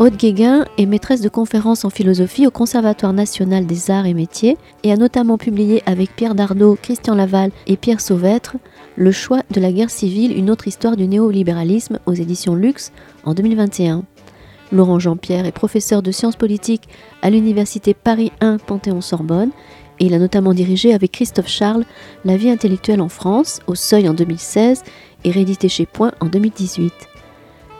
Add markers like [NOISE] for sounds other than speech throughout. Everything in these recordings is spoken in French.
Aude Guéguin est maîtresse de conférences en philosophie au Conservatoire national des arts et métiers et a notamment publié avec Pierre Dardot, Christian Laval et Pierre Sauvêtre Le choix de la guerre civile, une autre histoire du néolibéralisme aux éditions Luxe en 2021. Laurent Jean-Pierre est professeur de sciences politiques à l'université Paris 1 Panthéon-Sorbonne et il a notamment dirigé avec Christophe Charles La vie intellectuelle en France au Seuil en 2016 et réédité chez Point en 2018.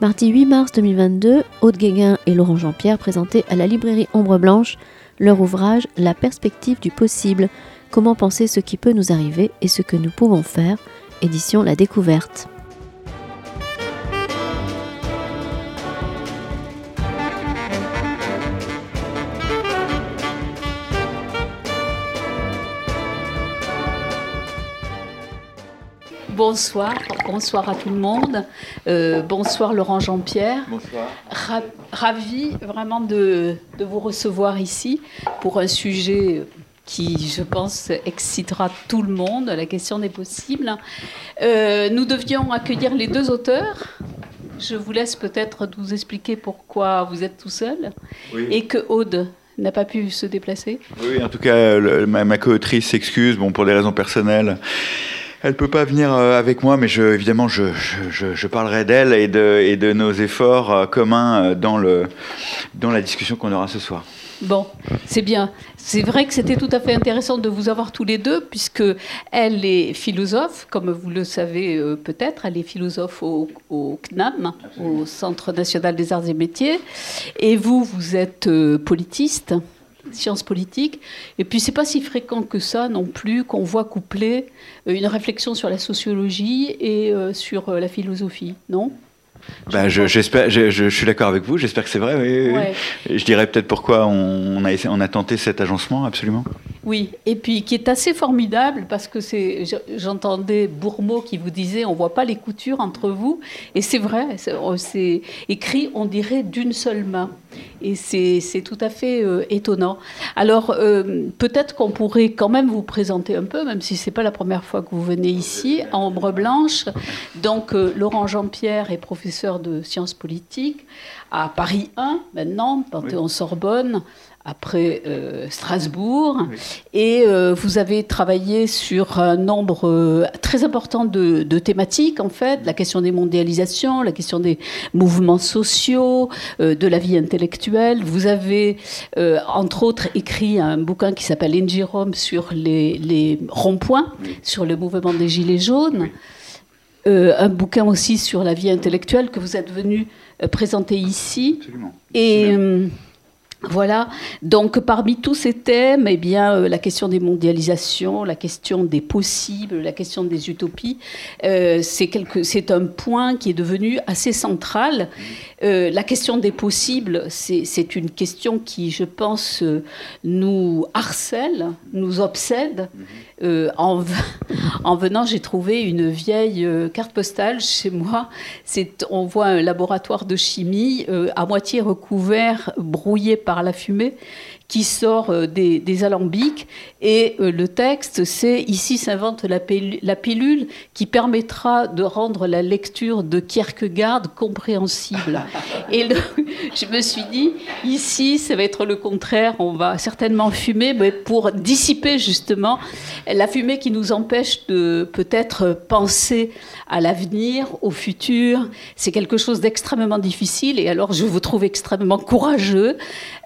Mardi 8 mars 2022, Aude Guéguin et Laurent Jean-Pierre présentaient à la librairie Ombre Blanche leur ouvrage La perspective du possible, comment penser ce qui peut nous arriver et ce que nous pouvons faire, édition La Découverte. Bonsoir, bonsoir à tout le monde. Euh, bonsoir Laurent Jean-Pierre. Bonsoir. ravi vraiment de, vous recevoir ici pour un sujet qui, je pense, excitera tout le monde, la question des possibles. Euh, nous devions accueillir les deux auteurs. Je vous laisse peut-être nous expliquer pourquoi vous êtes tout seul et que Aude n'a pas pu se déplacer. Oui, en tout cas, ma, ma co-autrice s'excuse bon, pour des raisons personnelles. Elle peut pas venir euh, avec moi, mais je, évidemment, je, je, je parlerai d'elle et de, et de nos efforts euh, communs euh, dans, le, dans la discussion qu'on aura ce soir. Bon, c'est bien. C'est vrai que c'était tout à fait intéressant de vous avoir tous les deux, puisque elle est philosophe, comme vous le savez peut-être. Elle est philosophe au, au, CNAM, au Centre national des arts et métiers. Et vous, vous êtes politiste sciences politiques. Et puis, c'est pas si fréquent que ça non plus qu'on voit coupler euh, une réflexion sur la sociologie et euh, sur euh, la philosophie, non? Bah, j'espère, je, je, suis d'accord avec vous, j'espère que c'est vrai. Oui, Je dirais peut-être pourquoi on, a, on a tenté cet agencement, absolument. Oui, et puis qui est assez formidable parce que c'est, j'entendais Bourmeau qui vous disait on voit pas les coutures entre vous, et c'est vrai, c'est écrit on dirait d'une seule main, et c'est tout à fait euh, étonnant. Alors euh, peut-être qu'on pourrait quand même vous présenter un peu, même si c'est pas la première fois que vous venez ici, en ombre blanche. Donc euh, Laurent Jean-Pierre est professeur de sciences politiques à Paris 1 maintenant, Panthéon-Sorbonne après euh, Strasbourg. Et euh, vous avez travaillé sur un nombre euh, très important de, thématiques, en fait, la question des mondialisations, la question des mouvements sociaux, de la vie intellectuelle. Vous avez, entre autres, écrit un bouquin qui s'appelle In Jérôme sur les, les ronds-points, sur le mouvement des Gilets jaunes. un bouquin aussi sur la vie intellectuelle que vous êtes venu présenter ici. Absolument. Et. Voilà, donc parmi tous ces thèmes, eh bien, euh, la question des mondialisations, la question des possibles, la question des utopies, euh, c'est un point qui est devenu assez central. Euh, la question des possibles, c'est une question qui, je pense, nous harcèle, nous obsède. En, [LAUGHS] en, venant, j'ai trouvé une vieille carte postale chez moi. On voit un laboratoire de chimie à moitié recouvert, brouillé par la fumée qui sort euh, des, alambics. Et euh, le texte, c'est Ici s'invente la, la, pilule qui permettra de rendre la lecture de Kierkegaard compréhensible. [LAUGHS] Et je me suis dit, ici, ça va être le contraire. On va certainement fumer, mais pour dissiper justement la fumée qui nous empêche de peut-être penser à l'avenir, au futur. C'est quelque chose d'extrêmement difficile. Et alors, je vous trouve extrêmement courageux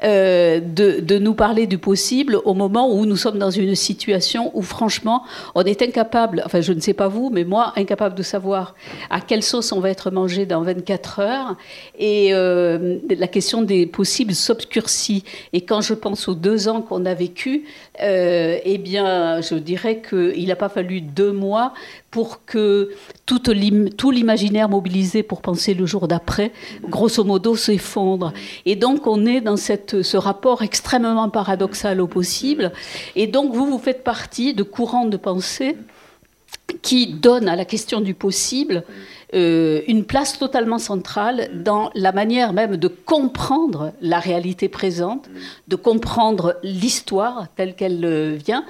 euh, de, de, nous parler du possible au moment où nous sommes dans une situation où, franchement, on est incapable, enfin, je ne sais pas vous, mais moi, incapable de savoir à quelle sauce on va être mangé dans 24 heures. Et euh, la question des possibles s'obscurcit. Et quand je pense aux deux ans qu'on a vécu, euh, eh bien, je dirais qu'il n'a pas fallu deux mois pour que tout, l'imaginaire mobilisé pour penser le jour d'après, grosso modo, s'effondre. Et donc, on est dans ce rapport extrêmement paradoxal au possible. Et donc, vous, vous faites partie de courants de pensée qui donnent à la question du possible euh, une place totalement centrale dans la manière même de comprendre la réalité présente, de comprendre l'histoire telle qu'elle euh, vient,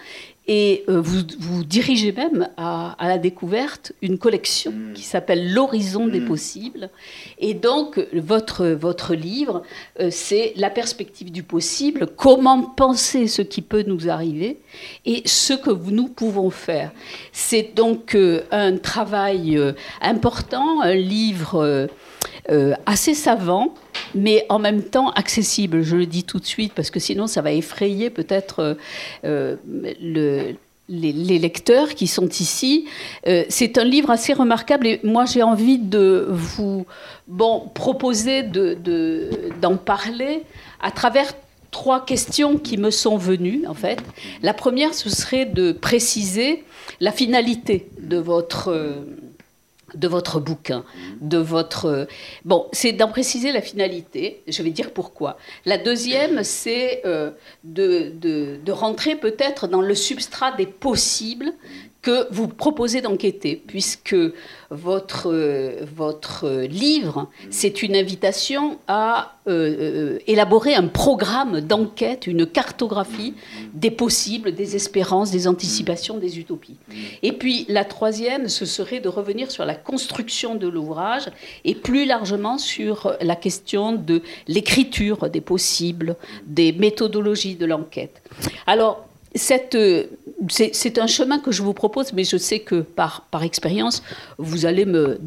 et euh, vous, vous dirigez même à, la découverte une collection mm. qui s'appelle L'horizon des mm. possibles. Et donc, votre, votre livre, euh, c'est la perspective du possible, comment penser ce qui peut nous arriver et ce que nous pouvons faire. C'est donc euh, un travail important, un livre assez savant mais en même temps accessible. Je le dis tout de suite parce que sinon ça va effrayer peut-être euh, le, les, lecteurs qui sont ici. Euh, c'est un livre assez remarquable et moi j'ai envie de vous bon, proposer d'en de, parler à travers trois questions qui me sont venues en fait. La première, ce serait de préciser la finalité de votre de votre bouquin, de votre... Bon, c'est d'en préciser la finalité, je vais dire pourquoi. La deuxième, c'est euh, de, de, rentrer peut-être dans le substrat des possibles que vous proposez d'enquêter, puisque votre, votre livre, c'est une invitation à euh, euh, élaborer un programme d'enquête, une cartographie des possibles, des espérances, des anticipations, des utopies. Et puis la troisième, ce serait de revenir sur la construction de l'ouvrage et plus largement sur la question de l'écriture des possibles, des méthodologies de l'enquête. Alors, euh, c'est un chemin que je vous propose, mais je sais que par, par expérience, vous allez me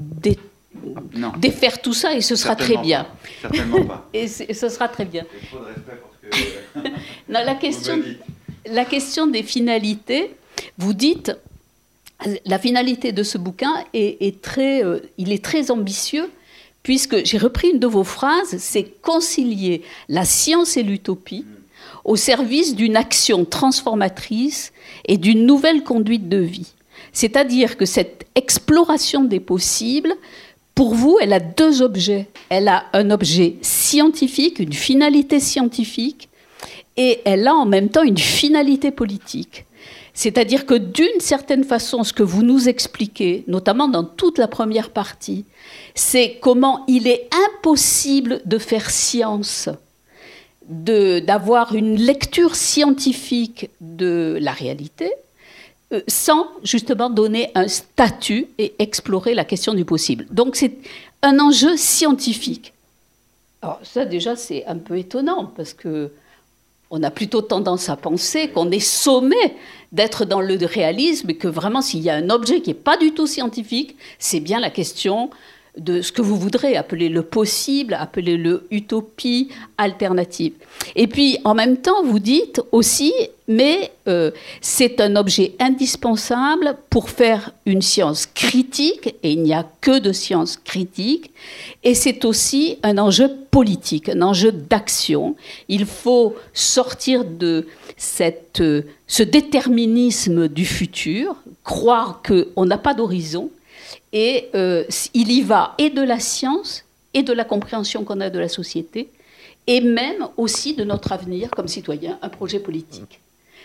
défaire tout ça et ce sera très bien. Certainement pas. [LAUGHS] et, ce sera très bien. [LAUGHS] non, la, question, la question des finalités, vous dites, la finalité de ce bouquin est, très, euh, il est très ambitieux puisque j'ai repris une de vos phrases, c'est concilier la science et l'utopie au service d'une action transformatrice et d'une nouvelle conduite de vie. C'est-à-dire que cette exploration des possibles, pour vous, elle a deux objets. Elle a un objet scientifique, une finalité scientifique, et elle a en même temps une finalité politique. C'est-à-dire que d'une certaine façon, ce que vous nous expliquez, notamment dans toute la première partie, c'est comment il est impossible de faire science d'avoir une lecture scientifique de la réalité euh, sans justement donner un statut et explorer la question du possible. Donc c'est un enjeu scientifique. Alors ça déjà c'est un peu étonnant parce que on a plutôt tendance à penser qu'on est sommé d'être dans le réalisme et que vraiment s'il y a un objet qui n'est pas du tout scientifique, c'est bien la question de ce que vous voudrez appeler le possible, appeler le utopie alternative. Et puis en même temps, vous dites aussi, mais euh, c'est un objet indispensable pour faire une science critique, et il n'y a que de science critique, et c'est aussi un enjeu politique, un enjeu d'action. Il faut sortir de cette, euh, ce déterminisme du futur, croire qu'on n'a pas d'horizon, et euh, il y va et de la science et de la compréhension qu'on a de la société, et même aussi de notre avenir comme citoyen, un projet politique.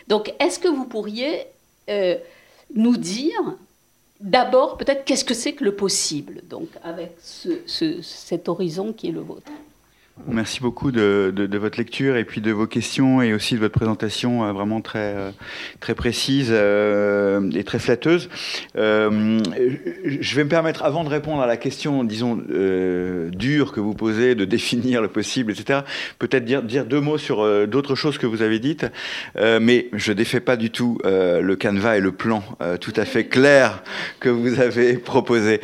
Donc, est-ce que vous pourriez euh, nous dire d'abord peut-être qu'est-ce que c'est que le possible, donc avec cet horizon qui est le vôtre? Merci beaucoup de, votre lecture et puis de vos questions et aussi de votre présentation euh, vraiment très, euh, très précise euh, et très flatteuse. je vais me permettre, avant de répondre à la question, disons, dure que vous posez, de [LAUGHS] définir le possible, etc., peut-être dire, dire deux mots sur d'autres choses que vous avez dites, mais je défais pas du tout le canevas et le plan tout à fait clair que vous avez proposé.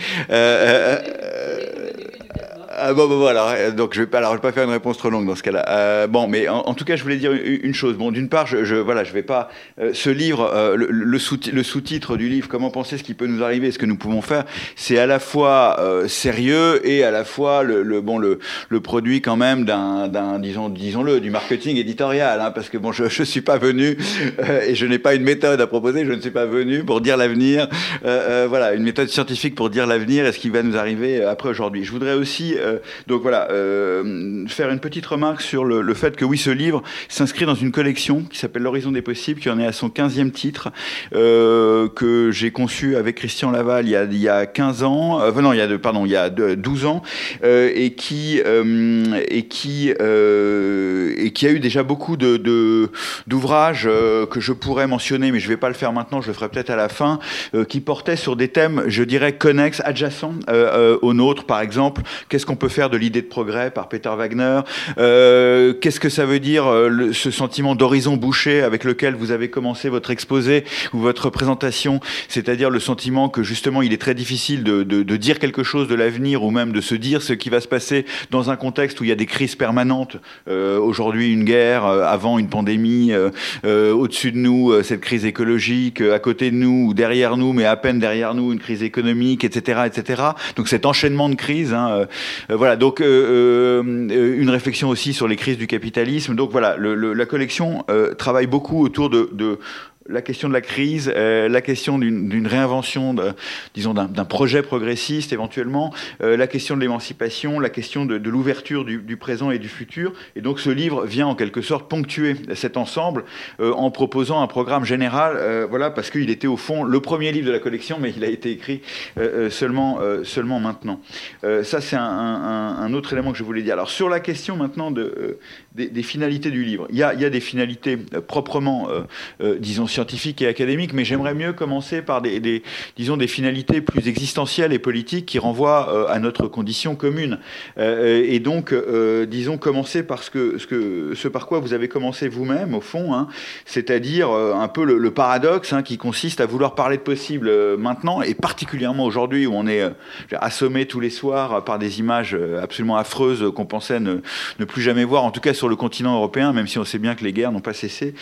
Ah, bon, bon, voilà. Donc, je vais pas, alors, je vais pas faire une réponse trop longue dans ce cas-là. Euh, bon, mais en, tout cas, je voulais dire une, chose. Bon, d'une part, je, je, voilà, je vais pas. Euh, ce livre, euh, le, le sous-titre du livre, comment penser ce qui peut nous arriver, ce que nous pouvons faire, c'est à la fois sérieux et à la fois le, le bon, le, le, produit quand même d'un, disons, disons-le, du marketing éditorial, hein, parce que bon, je, je suis pas venu et je n'ai pas une méthode à proposer. Je ne suis pas venu pour dire l'avenir. voilà, une méthode scientifique pour dire l'avenir et ce qui va nous arriver après aujourd'hui. Je voudrais aussi donc voilà, faire une petite remarque sur le, fait que oui, ce livre s'inscrit dans une collection qui s'appelle L'horizon des possibles, qui en est à son 15e titre, que j'ai conçu avec Christian Laval il y a, il y a 15 ans, non, il y a, pardon, il y a 12 ans, et qui, et qui, et qui a eu déjà beaucoup de, d'ouvrages que je pourrais mentionner, mais je ne vais pas le faire maintenant, je le ferai peut-être à la fin, qui portaient sur des thèmes, je dirais, connexes, adjacents aux nôtres, par exemple. Qu'est-ce qu'on peut faire de l'idée de progrès par Peter Wagner Qu'est-ce que ça veut dire ce sentiment d'horizon bouché avec lequel vous avez commencé votre exposé ou votre présentation, c'est-à-dire le sentiment que justement il est très difficile de, de dire quelque chose de l'avenir ou même de se dire ce qui va se passer dans un contexte où il y a des crises permanentes. Aujourd'hui, une guerre, avant une pandémie, au-dessus de nous, cette crise écologique, à côté de nous ou derrière nous, mais à peine derrière nous, une crise économique, etc., etc. Donc cet enchaînement de crises. Hein, voilà. Donc une réflexion aussi sur les crises du capitalisme. Donc voilà, la collection travaille beaucoup autour de, de la question de la crise, euh, la question d'une réinvention, disons, d'un projet progressiste éventuellement, euh, la question de l'émancipation, la question de, l'ouverture du, présent et du futur. Et donc ce livre vient en quelque sorte ponctuer cet ensemble euh, en proposant un programme général, voilà, parce qu'il était au fond le premier livre de la collection, mais il a été écrit seulement, seulement maintenant. ça, c'est un, autre élément que je voulais dire. Alors sur la question maintenant de, des, finalités du livre, il y a, il y a des finalités proprement, disons, scientifique et académique, mais j'aimerais mieux commencer par des, disons, des finalités plus existentielles et politiques qui renvoient euh, à notre condition commune. Euh, et donc, euh, disons, commencer par ce, que, ce, que, ce par quoi vous avez commencé vous-même, au fond, hein, c'est-à-dire un peu le, paradoxe hein, qui consiste à vouloir parler de possible maintenant, et particulièrement aujourd'hui où on est assommé tous les soirs par des images absolument affreuses qu'on pensait ne, ne, plus jamais voir, en tout cas sur le continent européen, même si on sait bien que les guerres n'ont pas cessé,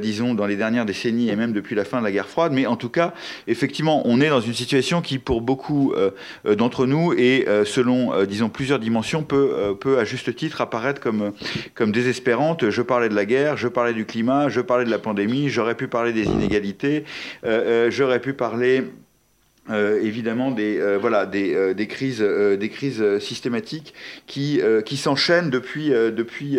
disons, dans les dernières décennies et même depuis la fin de la guerre froide. Mais en tout cas, effectivement, on est dans une situation qui, pour beaucoup euh, euh, d'entre nous, et euh, selon, disons, plusieurs dimensions, peut, peut à juste titre apparaître comme, comme désespérante. Je parlais de la guerre, je parlais du climat, je parlais de la pandémie, j'aurais pu parler des inégalités, j'aurais pu parler euh, évidemment des euh, voilà des, euh, des crises des crises systématiques qui qui s'enchaînent depuis depuis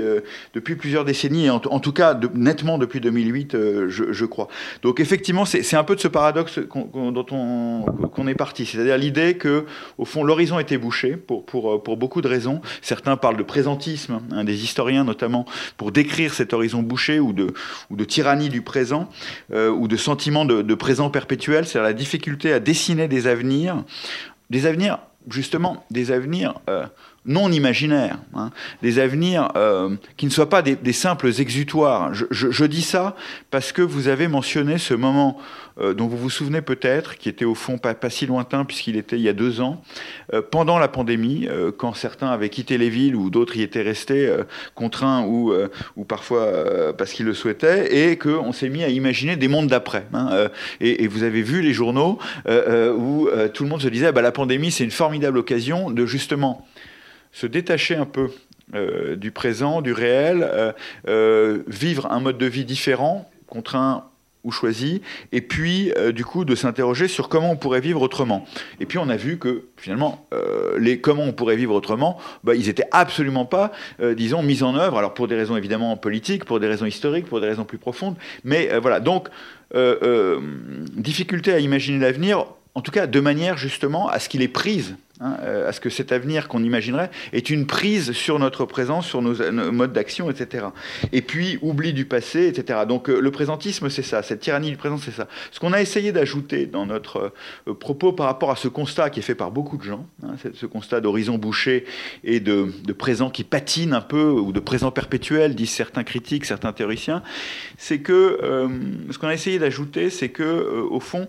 depuis plusieurs décennies en, tout cas nettement depuis 2008 je, je, crois. Donc effectivement c'est un peu de ce paradoxe dont on qu'on est parti. C'est-à-dire l'idée que au fond l'horizon était bouché pour pour pour beaucoup de raisons. Certains parlent de présentisme hein, des historiens notamment pour décrire cet horizon bouché ou de ou de tyrannie du présent ou de sentiment de, de présent perpétuel. C'est-à-dire la difficulté à dessiner des avenirs, des avenirs, justement, des avenirs euh, non imaginaires, hein, des avenirs euh, qui ne soient pas des, simples exutoires. Je, dis ça parce que vous avez mentionné ce moment euh, dont vous vous souvenez peut-être, qui était au fond pas, pas si lointain puisqu'il était il y a deux ans, euh, pendant la pandémie, quand certains avaient quitté les villes ou d'autres y étaient restés contraints ou, ou parfois parce qu'ils le souhaitaient, et qu'on s'est mis à imaginer des mondes d'après. Hein, et, vous avez vu les journaux où tout le monde se disait bah, la pandémie c'est une formidable occasion de justement se détacher un peu euh, du présent, du réel, euh, euh, vivre un mode de vie différent, contraint ou choisi, et puis du coup de s'interroger sur comment on pourrait vivre autrement. Et puis on a vu que finalement, les comment on pourrait vivre autrement, bah, ils n'étaient absolument pas, disons, mis en œuvre, alors pour des raisons évidemment politiques, pour des raisons historiques, pour des raisons plus profondes, mais voilà, donc difficulté à imaginer l'avenir, en tout cas de manière justement à ce qu'il est prise Hein, euh, à ce que cet avenir qu'on imaginerait est une prise sur notre présent, sur nos, modes d'action, etc. Et puis, oubli du passé, etc. Donc euh, le présentisme, c'est ça, cette tyrannie du présent, c'est ça. Ce qu'on a essayé d'ajouter dans notre euh, propos par rapport à ce constat qui est fait par beaucoup de gens, hein, ce constat d'horizon bouché et de, de, présent qui patine un peu, ou de présent perpétuel, disent certains critiques, certains théoriciens, c'est que ce qu'on a essayé d'ajouter, c'est que, au fond,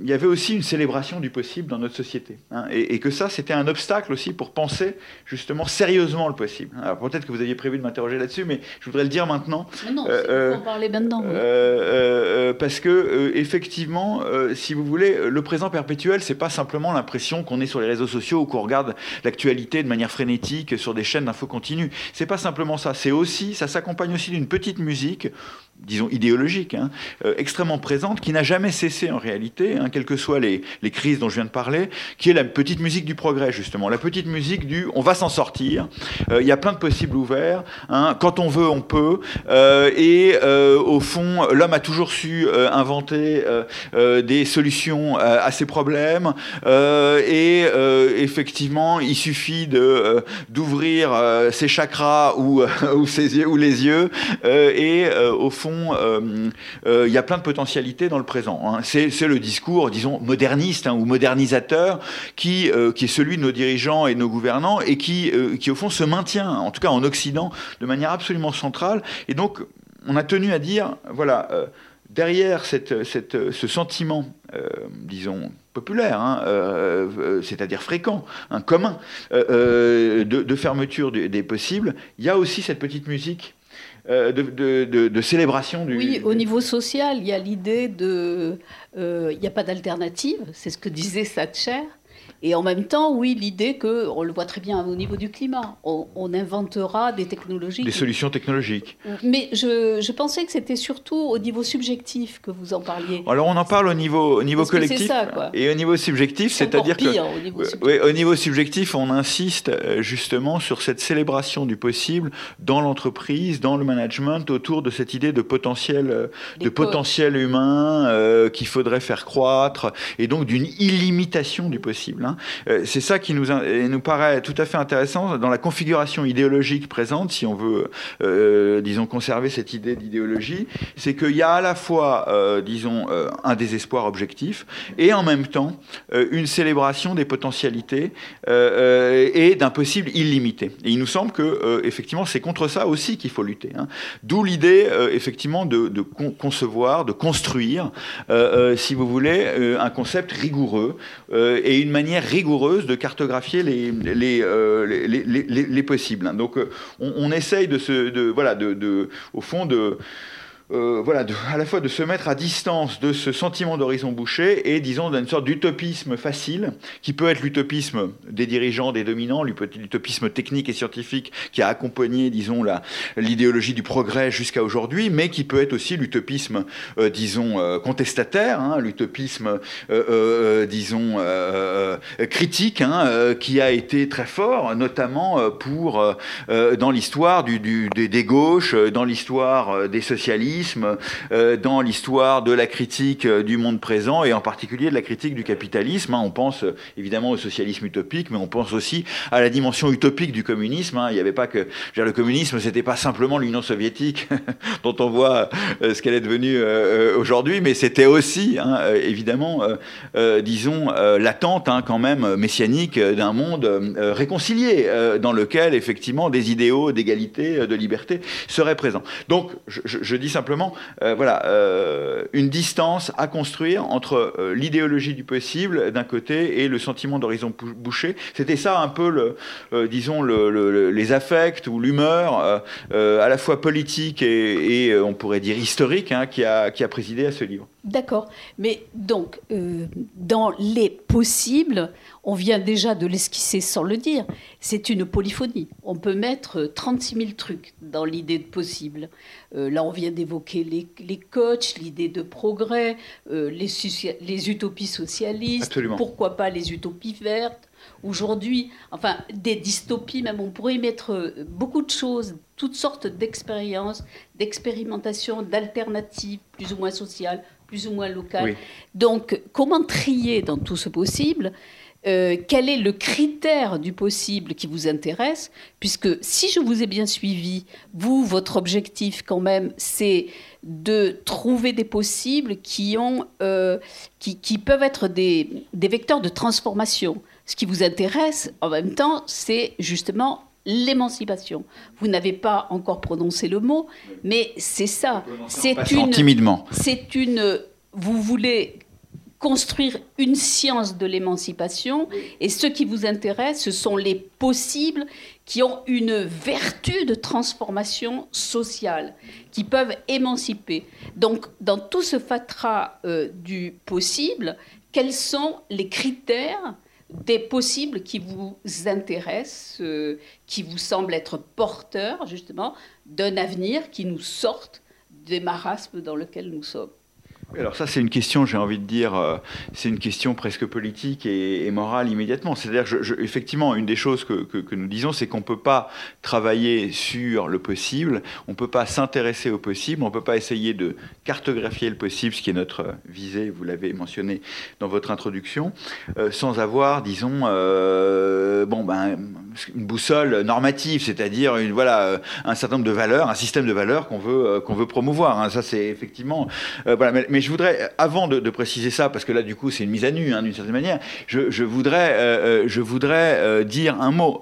il y avait aussi une célébration du possible dans notre société. Hein, et, que ça, c'était un obstacle aussi pour penser justement sérieusement le possible. Alors peut-être que vous aviez prévu de m'interroger là-dessus, mais je voudrais le dire maintenant. non, euh, euh, en parler maintenant. Euh, parce que effectivement, si vous voulez, le présent perpétuel, c'est pas simplement l'impression qu'on est sur les réseaux sociaux ou qu'on regarde l'actualité de manière frénétique sur des chaînes d'infos continues. C'est pas simplement ça. C'est aussi, ça s'accompagne aussi d'une petite musique disons, idéologique, hein, euh, extrêmement présente, qui n'a jamais cessé en réalité, hein, quelles que soient les, crises dont je viens de parler, qui est la petite musique du progrès, justement. La petite musique du on va s'en sortir, euh, il y a plein de possibles ouverts, hein, quand on veut, on peut, euh, et au fond, l'homme a toujours su inventer des solutions à ses problèmes, et effectivement, il suffit de, d'ouvrir ses chakras ou, [LAUGHS] ou, ses yeux, ou les yeux, et au fond, euh, euh, il y a plein de potentialités dans le présent. Hein. C'est le discours, disons, moderniste hein, ou modernisateur qui, euh, qui est celui de nos dirigeants et de nos gouvernants et qui, au fond, se maintient, en tout cas en Occident, de manière absolument centrale. Et donc, on a tenu à dire, voilà, derrière ce sentiment, disons, populaire, hein, c'est-à-dire fréquent, un commun, de, fermeture des possibles, il y a aussi cette petite musique euh, de, célébration du. Oui, au niveau social, il y a l'idée de. Euh, il n'y a pas d'alternative, c'est ce que disait Thatcher. Et en même temps, oui, l'idée que, on le voit très bien au niveau du climat, on, inventera des technologies. Des solutions technologiques. Mais je, je pensais que c'était surtout au niveau subjectif que vous en parliez. Alors on en parle au niveau, au niveau collectif. Ça, quoi. Et au niveau subjectif, c'est-à-dire que. Au niveau subjectif. Oui, au niveau subjectif, on insiste euh, justement sur cette célébration du possible dans l'entreprise, dans le management, autour de cette idée de potentiel, euh, de potentiel humain euh, qu'il faudrait faire croître, et donc d'une illimitation du possible. Hein. Hein. Euh, c'est ça qui nous, nous paraît tout à fait intéressant dans la configuration idéologique présente, si on veut, euh, disons, conserver cette idée d'idéologie, c'est qu'il y a à la fois, euh, disons, un désespoir objectif et en même temps une célébration des potentialités et d'un possible illimité. Et il nous semble que, effectivement, c'est contre ça aussi qu'il faut lutter. Hein. D'où l'idée, effectivement, de, de concevoir, de construire, si vous voulez, un concept rigoureux et une manière rigoureuse de cartographier les, les, euh, les, les, possibles. Hein. Donc euh, on, on, essaye de se, de, voilà, de, de, au fond de euh, voilà, à la fois de se mettre à distance de ce sentiment d'horizon bouché et, disons, d'une sorte d'utopisme facile, qui peut être l'utopisme des dirigeants, des dominants, l'utopisme technique et scientifique qui a accompagné, disons, l'idéologie du progrès jusqu'à aujourd'hui, mais qui peut être aussi l'utopisme, euh, disons, euh, contestataire, l'utopisme, disons, critique, qui a été très fort, notamment pour, dans l'histoire des gauches, dans l'histoire des socialistes, euh, dans l'histoire de la critique euh, du monde présent et en particulier de la critique du capitalisme. Hein. On pense euh, évidemment au socialisme utopique, mais on pense aussi à la dimension utopique du communisme. Hein. Il n'y avait pas que le communisme, c'était pas simplement l'Union soviétique [LAUGHS] dont on voit ce qu'elle est devenue aujourd'hui, mais c'était aussi hein, évidemment, disons, l'attente quand même messianique d'un monde réconcilié dans lequel effectivement des idéaux d'égalité, de liberté seraient présents. Donc je dis simplement euh, voilà, euh, une distance à construire entre euh, l'idéologie du possible d'un côté et le sentiment d'horizon bouché. C'était ça un peu, le, disons, les affects ou l'humeur, à la fois politique et, on pourrait dire historique, hein, qui, a, qui a présidé à ce livre. D'accord. Mais donc, dans les possibles, on vient déjà de l'esquisser sans le dire, c'est une polyphonie. On peut mettre 36 000 trucs dans l'idée de possible. Euh, là, on vient d'évoquer les, coachs, l'idée de progrès, euh, les, utopies socialistes, pourquoi pas les utopies vertes? Aujourd'hui, enfin, des dystopies, même, on pourrait y mettre euh, beaucoup de choses, toutes sortes d'expériences, d'expérimentations, d'alternatives, plus ou moins sociales, plus ou moins locales. Donc, comment trier dans tout ce possible? Euh, quel est le critère du possible qui vous intéresse, puisque si je vous ai bien suivi, vous, votre objectif quand même, c'est de trouver des possibles qui, ont, euh, qui, qui, peuvent être des, des vecteurs de transformation. Ce qui vous intéresse, en même temps, c'est justement l'émancipation. Vous n'avez pas encore prononcé le mot, mais c'est ça. C'est une, timidement. C'est une. Vous voulez construire une science de l'émancipation. Et ce qui vous intéresse, ce sont les possibles qui ont une vertu de transformation sociale, qui peuvent émanciper. Donc, dans tout ce fatras euh, du possible, quels sont les critères des possibles qui vous intéressent, euh, qui vous semblent être porteurs justement d'un avenir qui nous sorte des marasmes dans lequel nous sommes? Alors ça, c'est une question, j'ai envie de dire, euh, c'est une question presque politique et, morale immédiatement. C'est-à-dire, je, effectivement, une des choses que, nous disons, c'est qu'on ne peut pas travailler sur le possible, on ne peut pas s'intéresser au possible, on ne peut pas essayer de cartographier le possible, ce qui est notre visée, vous l'avez mentionné dans votre introduction, euh, sans avoir, disons, euh, bon, ben, une boussole normative, c'est-à-dire une, voilà, un certain nombre de valeurs, un système de valeurs qu'on veut, qu'on veut promouvoir. Hein. Ça, c'est effectivement... voilà, mais, je voudrais, avant de, préciser ça, parce que là, du coup, c'est une mise à nu, hein, d'une certaine manière, je, voudrais, euh, euh, je voudrais euh, dire un mot.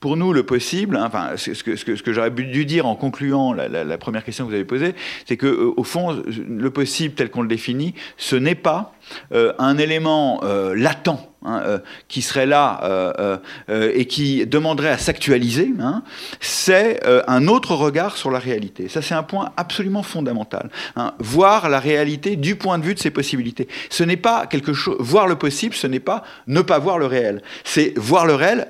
Pour nous, le possible, hein, enfin, ce que, ce que, j'aurais dû dire en concluant la, première question que vous avez posée, c'est que, au fond, le possible tel qu'on le définit, ce n'est pas un élément latent Hein, euh, qui serait là euh, euh, et qui demanderait à s'actualiser, hein, c'est un autre regard sur la réalité. Ça, c'est un point absolument fondamental. Hein. Voir la réalité du point de vue de ses possibilités. Ce n'est pas quelque chose. Voir le possible, ce n'est pas ne pas voir le réel. C'est voir le réel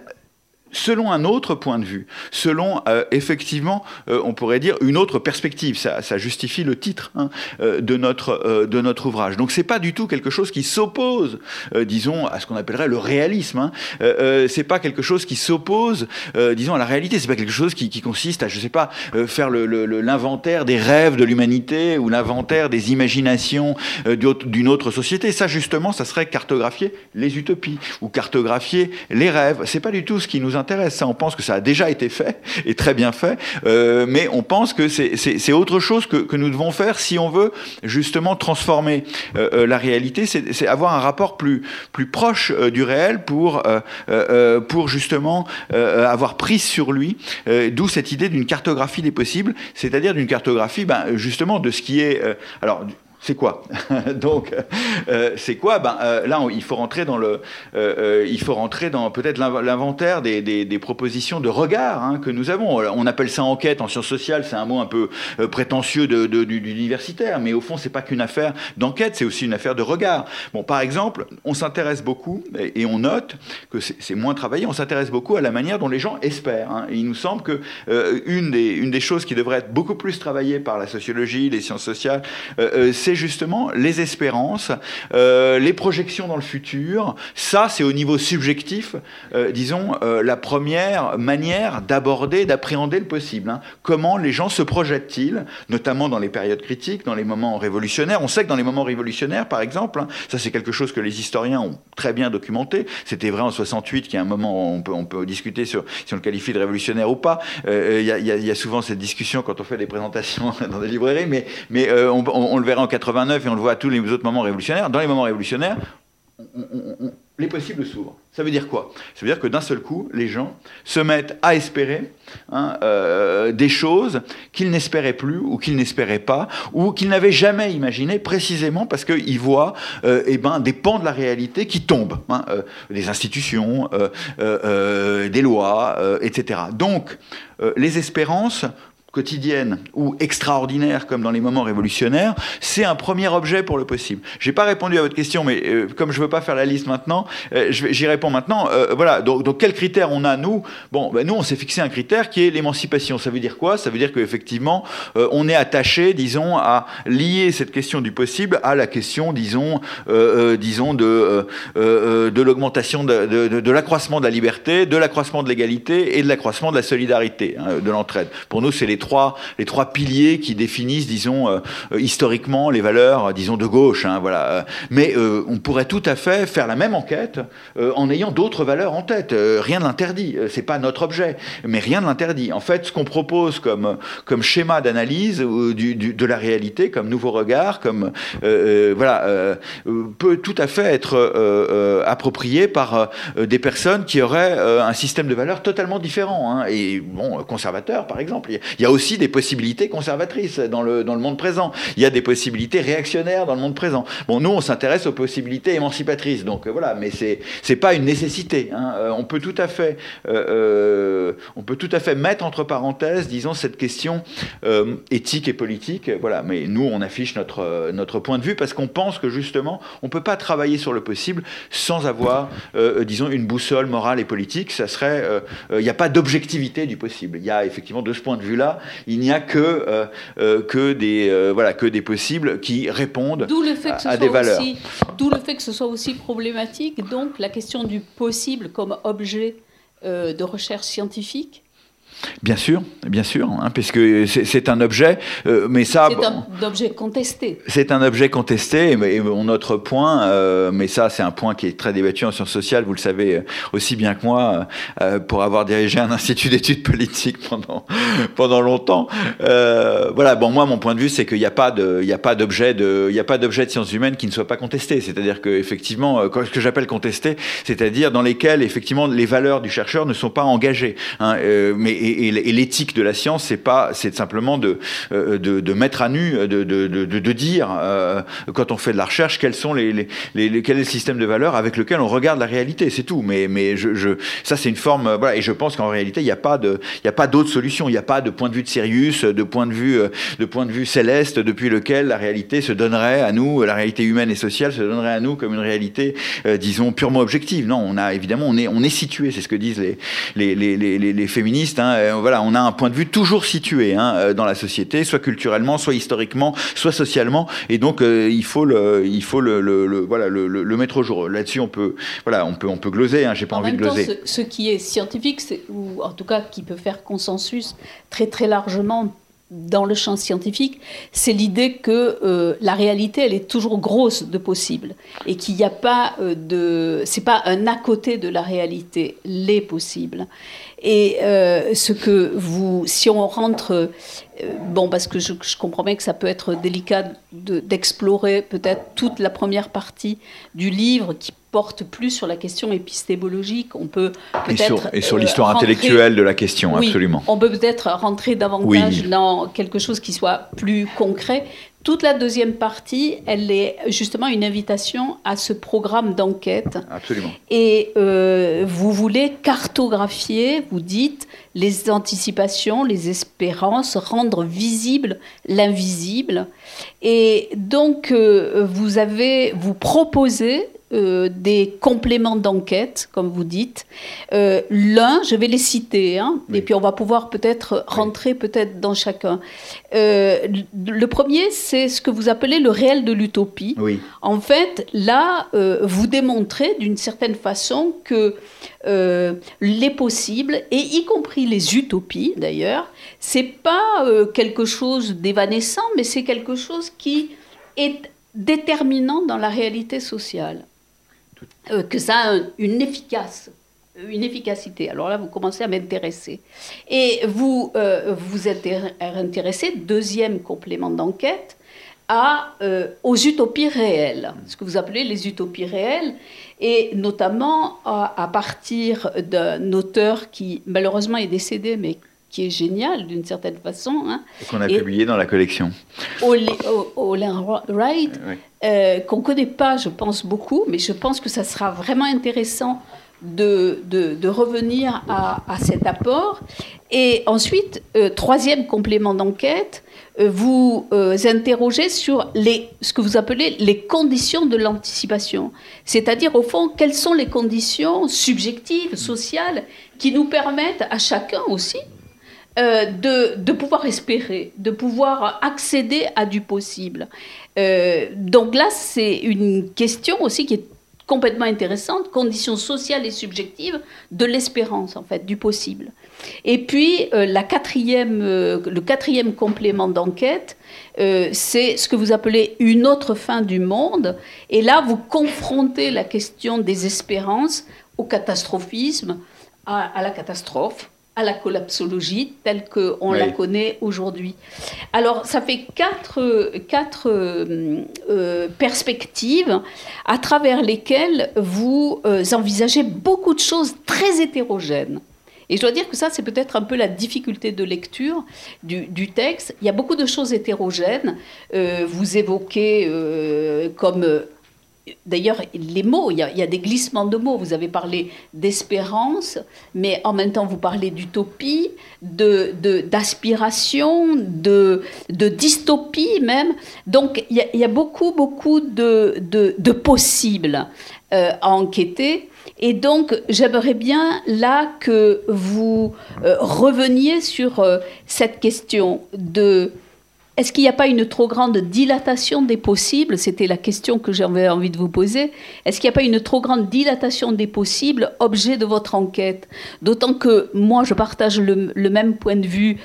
selon un autre point de vue, selon euh, effectivement, euh, on pourrait dire une autre perspective. Ça, ça justifie le titre hein, euh, de notre de notre ouvrage. Donc c'est pas du tout quelque chose qui s'oppose, disons, à ce qu'on appellerait le réalisme. Hein. c'est pas quelque chose qui s'oppose, disons, à la réalité. C'est pas quelque chose qui, qui, consiste à, je sais pas, faire l'inventaire des rêves de l'humanité ou l'inventaire des imaginations d'une autre société. Ça justement, ça serait cartographier les utopies ou cartographier les rêves. C'est pas du tout ce qui nous intéresse. On pense que ça a déjà été fait et très bien fait, euh, mais on pense que c'est autre chose que, nous devons faire si on veut justement transformer euh, euh, la réalité. C'est avoir un rapport plus proche du réel pour pour justement avoir prise sur lui. D'où cette idée d'une cartographie des possibles, c'est-à-dire d'une cartographie, ben, justement, de ce qui est alors c'est quoi [LAUGHS] Donc, euh, c'est quoi Ben euh, là, il faut rentrer dans le, euh, il faut rentrer dans peut-être l'inventaire des, des, propositions de regard hein, que nous avons. On appelle ça enquête en sciences sociales, c'est un mot un peu prétentieux de, de, d'universitaire, mais au fond, c'est pas qu'une affaire d'enquête, c'est aussi une affaire de regard. Bon, par exemple, on s'intéresse beaucoup et, on note que c'est moins travaillé. On s'intéresse beaucoup à la manière dont les gens espèrent. Hein. il nous semble que une des, une des choses qui devrait être beaucoup plus travaillée par la sociologie, les sciences sociales, c'est justement les espérances, euh, les projections dans le futur. Ça, c'est au niveau subjectif, euh, disons, euh, la première manière d'aborder, d'appréhender le possible. Hein. Comment les gens se projettent-ils, notamment dans les périodes critiques, dans les moments révolutionnaires. On sait que dans les moments révolutionnaires, par exemple, hein, ça c'est quelque chose que les historiens ont très bien documenté. C'était vrai en 68, qui est un moment où on peut, discuter sur si on le qualifie de révolutionnaire ou pas. Il y, a souvent cette discussion quand on fait des présentations [LAUGHS] dans des librairies, mais, on, on, le verra en 89 et on le voit à tous les autres moments révolutionnaires, dans les moments révolutionnaires, les possibles s'ouvrent. Ça veut dire quoi? Ça veut dire que d'un seul coup, les gens se mettent à espérer hein, euh, des choses qu'ils n'espéraient plus ou qu'ils n'espéraient pas ou qu'ils n'avaient jamais imaginé précisément parce qu'ils voient euh, eh ben, des pans de la réalité qui tombent, hein, euh, des institutions, des lois, etc. Donc, les espérances quotidienne ou extraordinaire comme dans les moments révolutionnaires, c'est un premier objet pour le possible. J'ai pas répondu à votre question, mais euh, comme je veux pas faire la liste maintenant, euh, j'y réponds maintenant. Euh, voilà. Donc, donc, quels critères on a nous? Bon, ben, nous on s'est fixé un critère qui est l'émancipation. Ça veut dire quoi? Ça veut dire qu'effectivement on est attaché, disons, à lier cette question du possible à la question, disons, disons de de l'augmentation de, de, l'accroissement de la liberté, de l'accroissement de l'égalité et de l'accroissement de la solidarité, hein, de l'entraide. Pour nous, c'est les trois, les trois piliers qui définissent, disons, euh, historiquement les valeurs, euh, disons, de gauche. Hein, voilà. Mais euh, on pourrait tout à fait faire la même enquête en ayant d'autres valeurs en tête. rien ne l'interdit. C'est pas notre objet, mais rien ne l'interdit. En fait, ce qu'on propose comme, comme schéma d'analyse de la réalité, comme nouveau regard, comme voilà, peut tout à fait être approprié par des personnes qui auraient un système de valeurs totalement différent. Hein. Et bon, conservateur, par exemple. Il y a aussi des possibilités conservatrices dans le, dans le monde présent. Il y a des possibilités réactionnaires dans le monde présent. Bon, nous, on s'intéresse aux possibilités émancipatrices. Donc euh, voilà, mais c'est c'est pas une nécessité. Hein. Euh, on peut tout à fait euh, on peut tout à fait mettre entre parenthèses, disons, cette question éthique et politique. Voilà, mais nous, on affiche notre notre point de vue parce qu'on pense que justement, on peut pas travailler sur le possible sans avoir, disons, une boussole morale et politique. Ça serait, il n'y a pas d'objectivité du possible. Il y a effectivement de ce point de vue-là il n'y a que, que, des, voilà, que des possibles qui répondent à, des valeurs. D'où le fait que ce soit aussi problématique, donc la question du possible comme objet de recherche scientifique Bien sûr, bien sûr, hein, puisque c'est un objet, euh, mais ça. C'est un objet contesté. C'est un objet contesté, et, notre point, euh, mais ça c'est un point qui est très débattu en sciences sociales, vous le savez euh, aussi bien que moi, pour avoir dirigé un [LAUGHS] institut d'études politiques pendant pendant longtemps. voilà, bon moi mon point de vue c'est qu'il n'y a pas de, il a pas d'objet de, de sciences humaines qui ne soit pas contesté. C'est-à-dire que effectivement, ce que j'appelle contesté, c'est-à-dire dans lesquels effectivement les valeurs du chercheur ne sont pas engagées. Hein, mais et, l'éthique de la science, c'est pas, c'est simplement de, euh, de, de, mettre à nu, de, de, de dire euh, quand on fait de la recherche quels sont les, les, quel est le système de valeurs avec lequel on regarde la réalité, c'est tout. Mais, mais je, je ça c'est une forme, euh, voilà, et je pense qu'en réalité il n'y a pas de, il y a pas d'autre solution, il n'y a pas de point de vue de Sirius, de point de vue, de point de vue céleste depuis lequel la réalité se donnerait à nous, la réalité humaine et sociale se donnerait à nous comme une réalité, disons purement objective. Non, on a évidemment, on est, on est situé, c'est ce que disent les, les, les, les féministes. Hein, euh, voilà, on a un point de vue toujours situé hein, euh, dans la société, soit culturellement, soit historiquement, soit socialement, et donc euh, il faut le, il faut le, voilà, le, mettre au jour. Là-dessus, on peut, voilà, on peut, on peut gloser. Hein, J'ai pas envie de gloser. ce, ce, qui est scientifique, ou en tout cas qui peut faire consensus très très largement dans le champ scientifique, c'est l'idée que euh, la réalité, elle est toujours grosse de possible et qu'il n'y a pas euh, de, c'est pas un à côté de la réalité, les possibles. Et euh, ce que vous, si on rentre, bon, parce que je, comprends bien que ça peut être délicat d'explorer peut-être toute la première partie du livre qui porte plus sur la question épistémologique. On peut peut-être et sur, l'histoire euh, intellectuelle de la question, absolument. On peut peut-être rentrer davantage dans quelque chose qui soit plus concret. Toute la deuxième partie, elle est justement une invitation à ce programme d'enquête. Absolument. Et euh, vous voulez cartographier, vous dites, les anticipations, les espérances, rendre visible l'invisible. Et donc, euh, vous avez, vous proposez euh, des compléments d'enquête, comme vous dites. Euh, l'un, je vais les citer, hein, et puis on va pouvoir peut-être rentrer peut-être dans chacun. Euh, le premier, c'est ce que vous appelez le réel de l'utopie. Oui. En fait, là, vous démontrez d'une certaine façon que les possibles, et y compris les utopies d'ailleurs, c'est pas quelque chose d'évanescent, mais c'est quelque chose qui est déterminant dans la réalité sociale. Euh, que ça a une efficace une efficacité. Alors là, vous commencez à m'intéresser. Et vous euh, vous êtes intéressé, deuxième complément d'enquête, à, euh, aux utopies réelles, ce que vous appelez les utopies réelles, et notamment à, à partir d'un auteur qui malheureusement est décédé, mais qui est génial d'une certaine façon. Hein. Qu'on a publié dans la collection. Olin Wright, euh, qu'on ne connaît pas, je pense, beaucoup, mais je pense que ça sera vraiment intéressant de, de, revenir à, à, cet apport. Et ensuite, euh, troisième complément d'enquête, euh, vous interrogez sur les, ce que vous appelez les conditions de l'anticipation. C'est-à-dire, au fond, quelles sont les conditions subjectives, sociales, qui nous permettent à chacun aussi euh, de, pouvoir espérer, de pouvoir accéder à du possible. Euh, donc là, c'est une question aussi qui est complètement intéressante, conditions sociales et subjectives de l'espérance, en fait, du possible. Et puis, euh, la quatrième, le quatrième complément d'enquête, c'est ce que vous appelez une autre fin du monde. Et là, vous confrontez la question des espérances au catastrophisme, à la catastrophe, à la collapsologie telle qu'on la connaît aujourd'hui. Alors, ça fait quatre, quatre euh, euh, perspectives à travers lesquelles vous euh, envisagez beaucoup de choses très hétérogènes. Et je dois dire que ça, c'est peut-être un peu la difficulté de lecture du, du, texte. Il y a beaucoup de choses hétérogènes. vous évoquez comme D'ailleurs, les mots, il y, a, des glissements de mots. Vous avez parlé d'espérance, mais en même temps, vous parlez d'utopie, d'aspiration, de, de, dystopie même. Donc, il y, a, beaucoup, beaucoup de, de possibles. à enquêter. Et donc, j'aimerais bien là que vous reveniez sur cette question de est-ce qu'il n'y a pas une trop grande dilatation des possibles? C'était la question que j'avais envie de vous poser. Est-ce qu'il n'y a pas une trop grande dilatation des possibles, objet de votre enquête? D'autant que moi, je partage le, même point de vue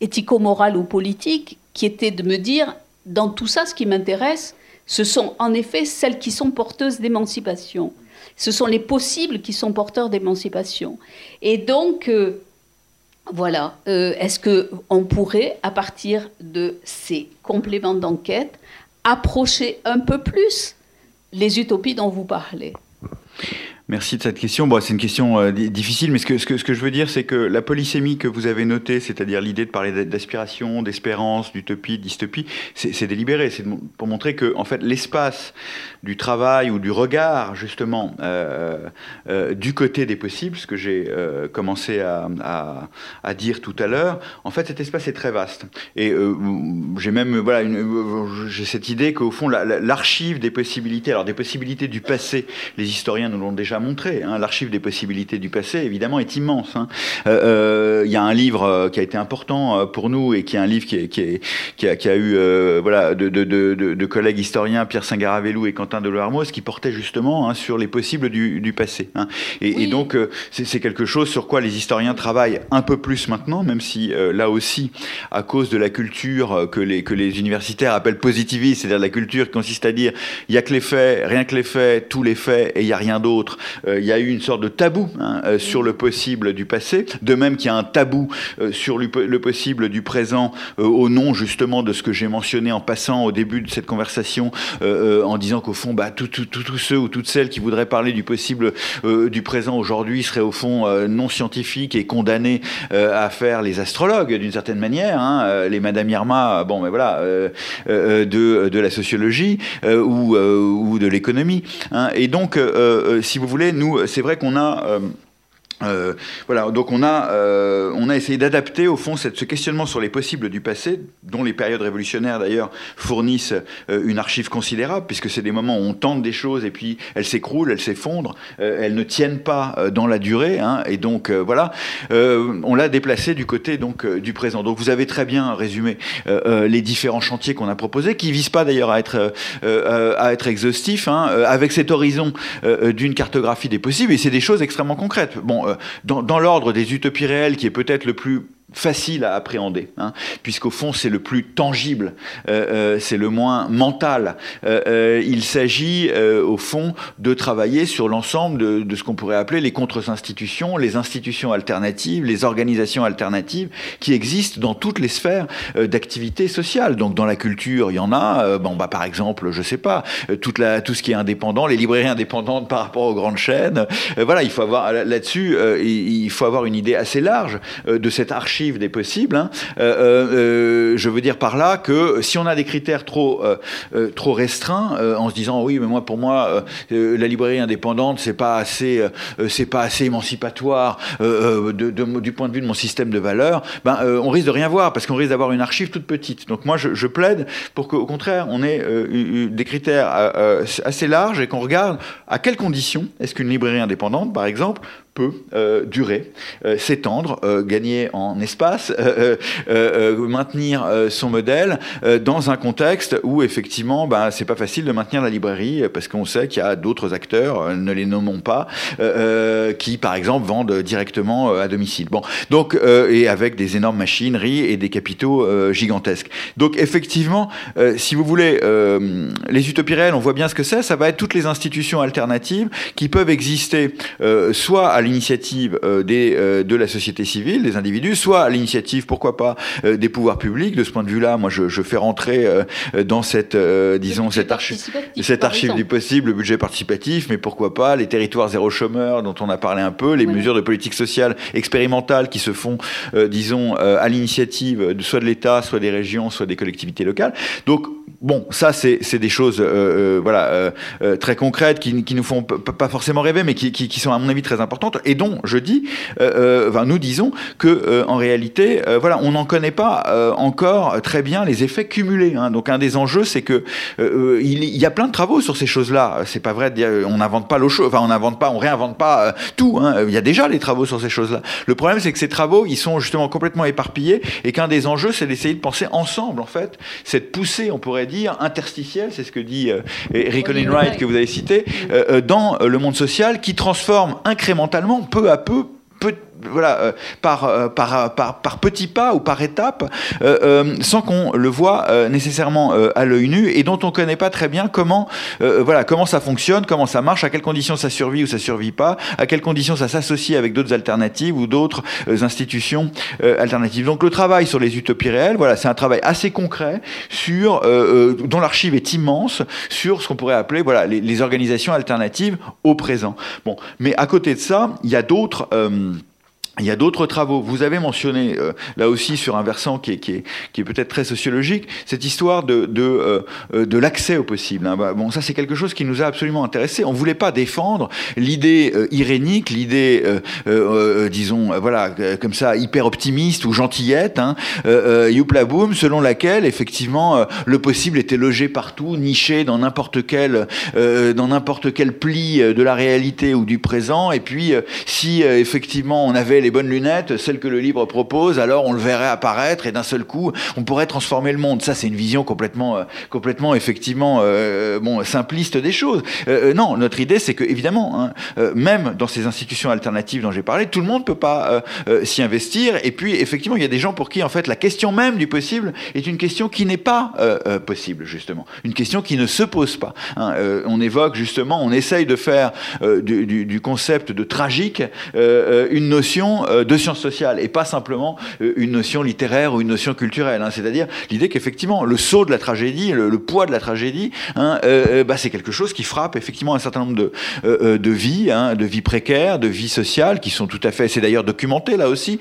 éthico-moral ou politique, qui était de me dire, dans tout ça, ce qui m'intéresse, ce sont en effet celles qui sont porteuses d'émancipation. Ce sont les possibles qui sont porteurs d'émancipation. Et donc, euh, voilà. Euh, est-ce qu'on pourrait, à partir de ces compléments d'enquête, approcher un peu plus les utopies dont vous parlez? Merci de cette question. C'est une question euh, difficile, mais ce que, je veux dire, c'est que la polysémie que vous avez notée, c'est-à-dire l'idée de parler d'aspiration, d'espérance, d'utopie, de dystopie, c'est délibéré. C'est pour montrer que, en fait, l'espace du travail ou du regard, justement, euh, euh, du côté des possibles, ce que j'ai commencé à, dire tout à l'heure, en fait, cet espace est très vaste. Et j'ai même, voilà, j'ai cette idée qu'au fond, l'archive des possibilités, alors des possibilités du passé, les historiens nous l'ont déjà montré. Hein. L'archive des possibilités du passé, évidemment, est immense. Il hein. euh, euh, y a un livre euh, qui a été important pour nous et qui est un livre qui, qui, a, eu voilà, de, de, collègues historiens, Pierre Singaravelou et Quentin Deloarmos, qui portaient justement hein, sur les possibles du, passé. Et, donc, c'est quelque chose sur quoi les historiens travaillent un peu plus maintenant, même si là aussi, à cause de la culture que les, que les universitaires appellent positiviste, c'est-à-dire la culture qui consiste à dire il n'y a que les faits, rien que les faits, tous les faits, et il n'y a rien d'autre, euh, il y a eu une sorte de tabou hein, euh, sur le possible du passé, de même qu'il y a un tabou euh, sur le, possible du présent au nom justement de ce que j'ai mentionné en passant au début de cette conversation, en disant qu'au fond, bah, tous ceux ou toutes celles qui voudraient parler du possible du présent aujourd'hui seraient au fond non scientifiques et condamnés à faire les astrologues d'une certaine manière, hein, les Madame Irma, bon, mais voilà, de, de la sociologie ou, ou de l'économie. Hein. Et donc, si vous voulez, nous, c'est vrai qu'on a euh, voilà, donc on a, euh, on a essayé d'adapter au fond ce questionnement sur les possibles du passé, dont les périodes révolutionnaires d'ailleurs fournissent euh, une archive considérable, puisque c'est des moments où on tente des choses et puis elles s'écroulent, elles s'effondrent, elles ne tiennent pas dans la durée, hein, et donc voilà, on l'a déplacé du côté donc du présent. Donc vous avez très bien résumé les différents chantiers qu'on a proposés, qui visent pas d'ailleurs à être à être exhaustifs, hein, avec cet horizon d'une cartographie des possibles, et c'est des choses extrêmement concrètes. Bon, dans, dans l'ordre des utopies réelles, qui est peut-être le plus facile à appréhender, hein, puisqu'au fond c'est le plus tangible, euh, euh, c'est le moins mental. Euh, il s'agit au fond de travailler sur l'ensemble de, de, ce qu'on pourrait appeler les contre-institutions, les institutions alternatives, les organisations alternatives qui existent dans toutes les sphères d'activité sociale. Donc dans la culture, il y en a. bon bah par exemple, je sais pas, toute la, tout ce qui est indépendant, les librairies indépendantes par rapport aux grandes chaînes. voilà, il faut avoir là-dessus, il faut avoir une idée assez large de cette archive des possibles. Hein. Euh, euh, euh, je veux dire par là que si on a des critères trop, trop restreints, en se disant oui, mais moi pour moi la librairie indépendante c'est pas assez, c'est pas assez émancipatoire du point de vue de mon système de valeurs, ben on risque de rien voir parce qu'on risque d'avoir une archive toute petite. Donc moi je, je plaide pour qu'au contraire on ait des critères assez larges et qu'on regarde à quelles conditions est-ce qu'une librairie indépendante, par exemple, peut euh, durer, euh, s'étendre, euh, gagner en espace, maintenir son modèle dans un contexte où effectivement, ben, c'est pas facile de maintenir la librairie parce qu'on sait qu'il y a d'autres acteurs, ne les nommons pas, qui par exemple vendent directement à domicile. Bon, donc et avec des énormes machineries et des capitaux gigantesques. Donc effectivement, si vous voulez, les utopies réelles, on voit bien ce que c'est. Ça va être toutes les institutions alternatives qui peuvent exister, soit à l'initiative euh, des, euh, de la société civile, des individus, soit à l'initiative, pourquoi pas, euh, des pouvoirs publics. De ce point de vue-là, moi, je, je, fais rentrer dans cette, disons, cette, archive, cette archive du possible, le budget participatif, mais pourquoi pas les territoires zéro chômeur dont on a parlé un peu, les mesures de politique sociale expérimentale qui se font, disons, à l'initiative soit de l'État, soit des régions, soit des collectivités locales. Donc, bon, ça, c'est des choses euh, voilà, très concrètes qui, qui nous font pas forcément rêver, mais qui, qui, sont, à mon avis, très importantes, et dont je dis, enfin, nous disons que en réalité, voilà, on n'en connaît pas encore très bien les effets cumulés. Hein. Donc, un des enjeux, c'est que il, y a plein de travaux sur ces choses-là. C'est pas vrai de dire on n'invente pas l'eau chaude, enfin, on n'invente pas, on réinvente pas tout. Hein. Il y a déjà les travaux sur ces choses-là. Le problème, c'est que ces travaux, ils sont justement complètement éparpillés, et qu'un des enjeux, c'est d'essayer de penser ensemble, en fait, cette poussée, on pourrait dire, interstitielle, c'est ce que dit euh, Eric Wright que vous avez cité, euh, euh, dans le monde social, qui transforme incrémentalement, peu à peu, voilà, euh, par, euh, par, par, par, petits pas ou par étapes, euh, sans qu'on le voit nécessairement à l'œil nu et dont on ne connaît pas très bien comment, voilà, comment ça fonctionne, comment ça marche, à quelles conditions ça survit ou ça survit pas, à quelles conditions ça s'associe avec d'autres alternatives ou d'autres institutions alternatives. Donc le travail sur les utopies réelles, voilà, c'est un travail assez concret sur, dont l'archive est immense, sur ce qu'on pourrait appeler voilà, les, les, organisations alternatives au présent. Bon, mais à côté de ça, il y a d'autres... Il y a d'autres travaux. Vous avez mentionné, euh, là aussi, sur un versant qui est, qui est, qui est peut-être très sociologique, cette histoire de, de, euh, euh, de l'accès au possible. Hein. Bon, ça, c'est quelque chose qui nous a absolument intéressé. On voulait pas défendre l'idée irénique, l'idée, disons, voilà, comme ça, hyper optimiste ou gentillette, hein, youpla boom, selon laquelle, effectivement, le possible était logé partout, niché dans n'importe quel, dans n'importe quel pli de la réalité ou du présent. Et puis, si, effectivement, on avait les bonnes lunettes, celles que le livre propose, alors on le verrait apparaître et d'un seul coup, on pourrait transformer le monde. Ça, c'est une vision complètement, euh, complètement effectivement, euh, bon, simpliste des choses. Euh, non, notre idée, c'est que évidemment, hein, même dans ces institutions alternatives dont j'ai parlé, tout le monde peut pas s'y investir. Et puis, effectivement, il y a des gens pour qui, en fait, la question même du possible est une question qui n'est pas possible, justement, une question qui ne se pose pas. Hein. on évoque justement, on essaye de faire du, concept de tragique une notion euh, de sciences sociales et pas simplement euh, une notion littéraire ou une notion culturelle. Hein. C'est-à-dire l'idée qu'effectivement le saut de la tragédie, le, poids de la tragédie, hein, euh, bah, c'est quelque chose qui frappe effectivement un certain nombre de, de vies, hein, de vies précaires, de vies sociales qui sont tout à fait, c'est d'ailleurs documenté là aussi.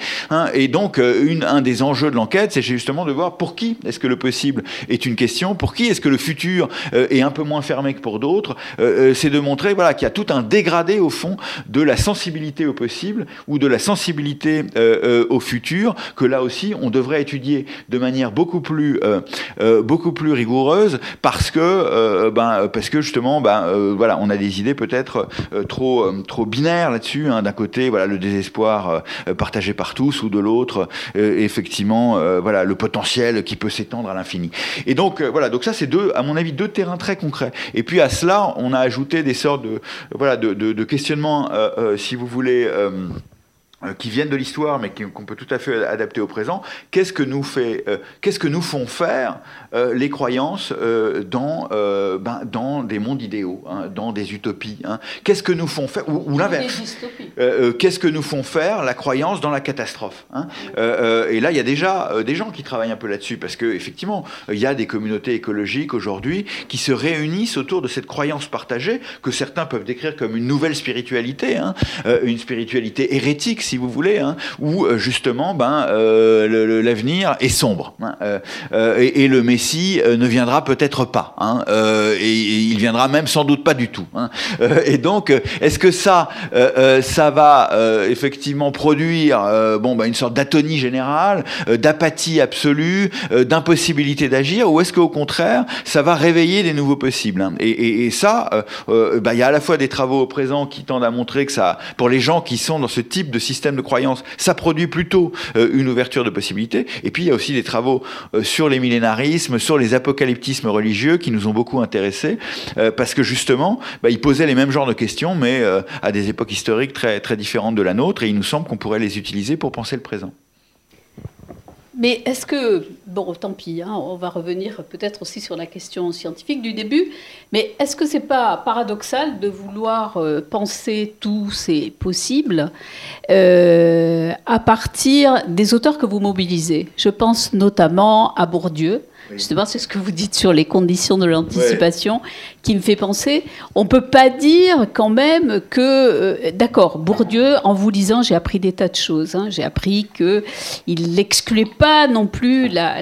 et donc un des enjeux de l'enquête, c'est justement de voir pour qui est-ce que le possible est une question, pour qui est-ce que le futur est un peu moins fermé que pour d'autres. c'est de montrer voilà qu'il y a tout un dégradé au fond de la sensibilité au possible ou de la sensibilité sensibilité euh, euh, au futur que là aussi on devrait étudier de manière beaucoup plus, euh, beaucoup plus rigoureuse parce que, ben, parce que justement, ben, voilà, on a des idées peut-être trop, trop binaires là-dessus. Hein. D'un côté, voilà, le désespoir partagé par tous, ou de l'autre, effectivement, voilà, le potentiel qui peut s'étendre à l'infini. Et donc, voilà, donc ça, c'est deux, à mon avis, deux terrains très concrets. Et puis à cela, on a ajouté des sortes de, voilà, de, de questionnements, si vous voulez. Qui viennent de l'histoire, mais qu'on peut tout à fait adapter au présent. Qu'est-ce que nous fait, euh, qu'est-ce que nous font faire euh, les croyances dans ben, dans des mondes idéaux, hein, dans des utopies hein. Qu'est-ce que nous font faire ou, l'inverse Qu'est-ce que nous font faire la croyance dans la catastrophe hein. Et là, il y a déjà des gens qui travaillent un peu là-dessus parce que effectivement, il y a des communautés écologiques aujourd'hui qui se réunissent autour de cette croyance partagée que certains peuvent décrire comme une nouvelle spiritualité, une spiritualité hérétique si vous voulez, hein, où euh, justement ben, euh, l'avenir est sombre. Hein, euh, et, le Messie ne viendra peut-être pas. Hein, et, il viendra même sans doute pas du tout. et donc, est-ce que ça, ça va effectivement produire bon, ben, une sorte d'atonie générale, d'apathie absolue, d'impossibilité d'agir, ou est-ce qu'au contraire, ça va réveiller des nouveaux possibles et, ça, ben, il y a à la fois des travaux au présent qui tendent à montrer que ça, pour les gens qui sont dans ce type de système, de croyance, ça produit plutôt euh, une ouverture de possibilités. Et puis il y a aussi des travaux euh, sur les millénarismes, sur les apocalyptismes religieux qui nous ont beaucoup intéressés, euh, parce que justement, bah, ils posaient les mêmes genres de questions, mais à des époques historiques très, très différentes de la nôtre, et il nous semble qu'on pourrait les utiliser pour penser le présent. Mais est-ce que, bon, tant pis, hein, on va revenir peut-être aussi sur la question scientifique du début, mais est-ce que c'est pas paradoxal de vouloir euh, penser tout c'est possible euh, à partir des auteurs que vous mobilisez? Je pense notamment à Bourdieu, Justement, c'est ce que vous dites sur les conditions de l'anticipation qui me fait penser. On ne peut pas dire quand même que, euh, d'accord, Bourdieu, en vous lisant, j'ai appris des tas de choses. Hein. J'ai appris qu'il n'excluait pas non plus la,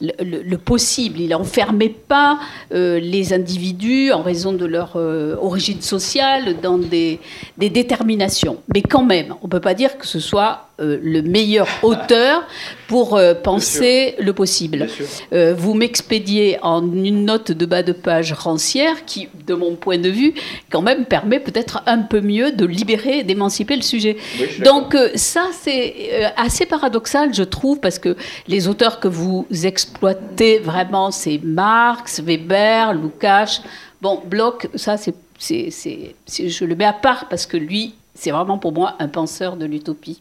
le, possible. Il n'enfermait pas euh, les individus en raison de leur euh, origine sociale dans des, des, déterminations. Mais quand même, on ne peut pas dire que ce soit le meilleur auteur pour penser le possible. vous m'expédiez en une note de bas de page rancière qui, de mon point de vue, quand même permet peut-être un peu mieux de libérer, d'émanciper le sujet. Donc euh, ça, c'est euh, assez paradoxal, je trouve, parce que les auteurs que vous exploitez vraiment, c'est Marx, Weber, Lukács. Bon, Bloch, ça, c'est, je le mets à part parce que lui, c'est vraiment pour moi un penseur de l'utopie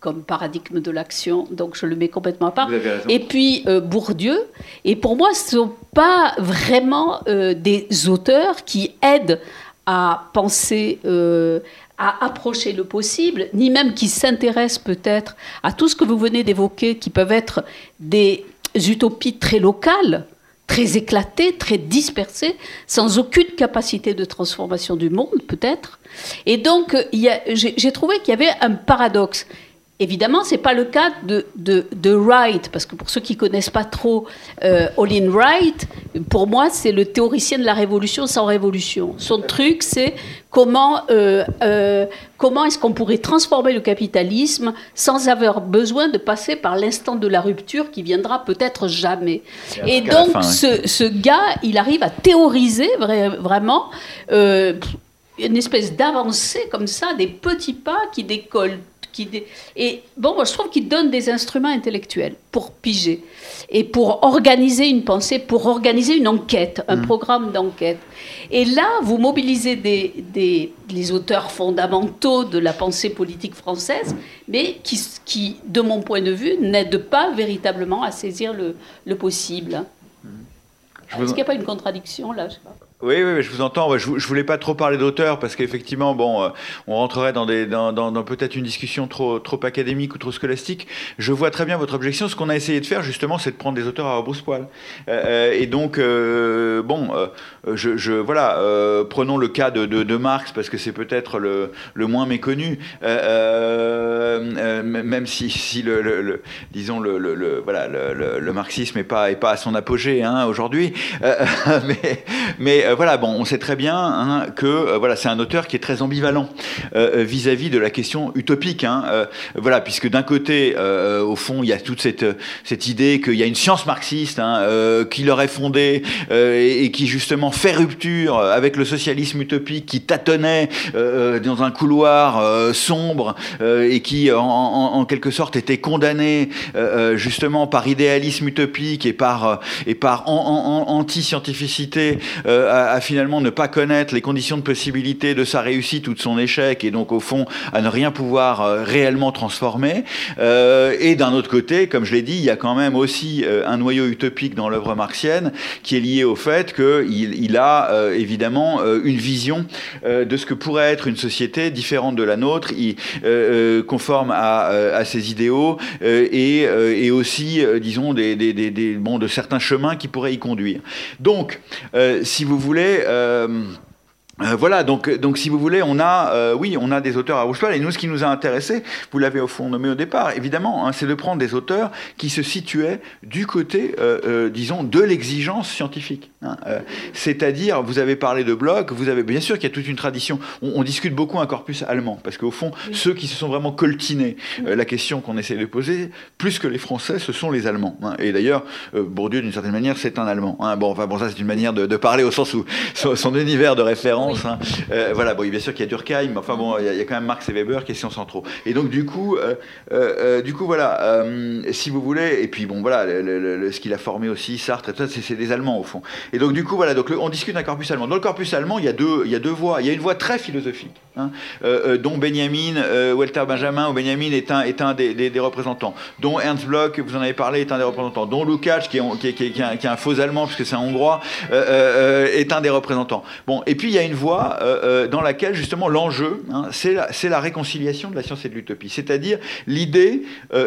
comme paradigme de l'action, donc je le mets complètement à part. Et puis euh, Bourdieu, et pour moi, ce ne sont pas vraiment euh, des auteurs qui aident à penser, euh, à approcher le possible, ni même qui s'intéressent peut-être à tout ce que vous venez d'évoquer, qui peuvent être des utopies très locales, très éclatées, très dispersées, sans aucune capacité de transformation du monde, peut-être. Et donc, j'ai trouvé qu'il y avait un paradoxe. Évidemment, ce n'est pas le cas de, de, Wright, parce que pour ceux qui ne connaissent pas trop euh, Olin Wright, pour moi, c'est le théoricien de la révolution sans révolution. Son truc, c'est comment, euh, euh, comment est-ce qu'on pourrait transformer le capitalisme sans avoir besoin de passer par l'instant de la rupture qui viendra peut-être jamais. Et donc, ce, ce, gars, il arrive à théoriser vraiment une espèce d'avancée comme ça, des petits pas qui décollent et bon, moi, je trouve qu'il donne des instruments intellectuels pour piger et pour organiser une pensée, pour organiser une enquête, un mm. programme d'enquête. Et là, vous mobilisez des, des, les auteurs fondamentaux de la pensée politique française, mais qui, qui de mon point de vue, n'aident pas véritablement à saisir le, le possible. Mm. Est-ce qu'il n'y a pas une contradiction là je sais pas. Oui, oui, je vous entends. Je, voulais pas trop parler d'auteur parce qu'effectivement, bon, euh, on rentrerait dans, peut-être une discussion trop, académique ou trop scolastique. Je vois très bien votre objection. Ce qu'on a essayé de faire, justement, c'est de prendre des auteurs à rebrousse-poil. Euh, euh et donc, bon, je, voilà, prenons le cas de, Marx parce que c'est peut-être le, moins méconnu, même si, le, disons, le, marxisme n'est pas, à son apogée hein, aujourd'hui. [LAUGHS] mais euh, voilà, on sait très bien hein, que euh, c'est un auteur qui est très ambivalent euh, vis-à-vis de la question utopique. Hein, voilà, puisque d'un côté, au fond, il y a toute cette, cette idée qu'il y a une science marxiste hein, qui l'aurait fondée et, qui justement fait rupture avec le socialisme utopique qui tâtonnait dans un couloir sombre et qui, en, quelque sorte, était condamné justement par idéalisme utopique et par, et par anti-scientificité à, finalement ne pas connaître les conditions de possibilité de sa réussite ou de son échec, et donc au fond à ne rien pouvoir euh, réellement transformer. Euh, et d'un autre côté, comme je l'ai dit, il y a quand même aussi euh, un noyau utopique dans l'œuvre marxienne qui est lié au fait qu'il il a évidemment une vision de ce que pourrait être une société différente de la nôtre, conforme à, ses idéaux et, et aussi, disons, des, des, des, bon, de certains chemins qui pourraient y conduire. Donc, si vous voulez, euh, euh, voilà, donc, donc si vous voulez, on a, euh, oui, on a des auteurs à rouge Et nous, ce qui nous a intéressé, vous l'avez au fond nommé au départ, évidemment, hein, c'est de prendre des auteurs qui se situaient du côté, euh, disons, de l'exigence scientifique. Hein, C'est-à-dire, vous avez parlé de Bloch, vous avez bien sûr qu'il y a toute une tradition. On, discute beaucoup un corpus allemand, parce qu'au fond, ceux qui se sont vraiment coltinés la question qu'on essaie de poser, plus que les Français, ce sont les Allemands. Hein. Et d'ailleurs, Bourdieu, d'une certaine manière, c'est un Allemand. Bon, enfin, bon, ça, c'est une manière de, de, parler au sens où son univers de référence Hein. Euh, voilà, bon, bien sûr qu'il y a Durkheim, mais enfin bon, il y, a quand même Marx et Weber, questions centraux. Et donc du coup, euh, euh, du coup voilà, si vous voulez, et puis bon voilà, ce qu'il a formé aussi, Sartre, c'est des Allemands au fond. Et donc du coup voilà, donc on discute d'un corpus allemand. Dans le corpus allemand, il y a deux, il y a deux voies. Il y a une voie très philosophique, hein, dont Benjamin, Walter Benjamin ou Benjamin est un, est un des, représentants, dont Ernst Bloch, vous en avez parlé, est un des représentants, dont Lukács, qui est, qui, est, qui, est, un, faux allemand puisque c'est un hongrois, est un des représentants. Bon, et puis il y a une voie dans laquelle justement l'enjeu, hein, c'est la, réconciliation de la science et de l'utopie. C'est-à-dire l'idée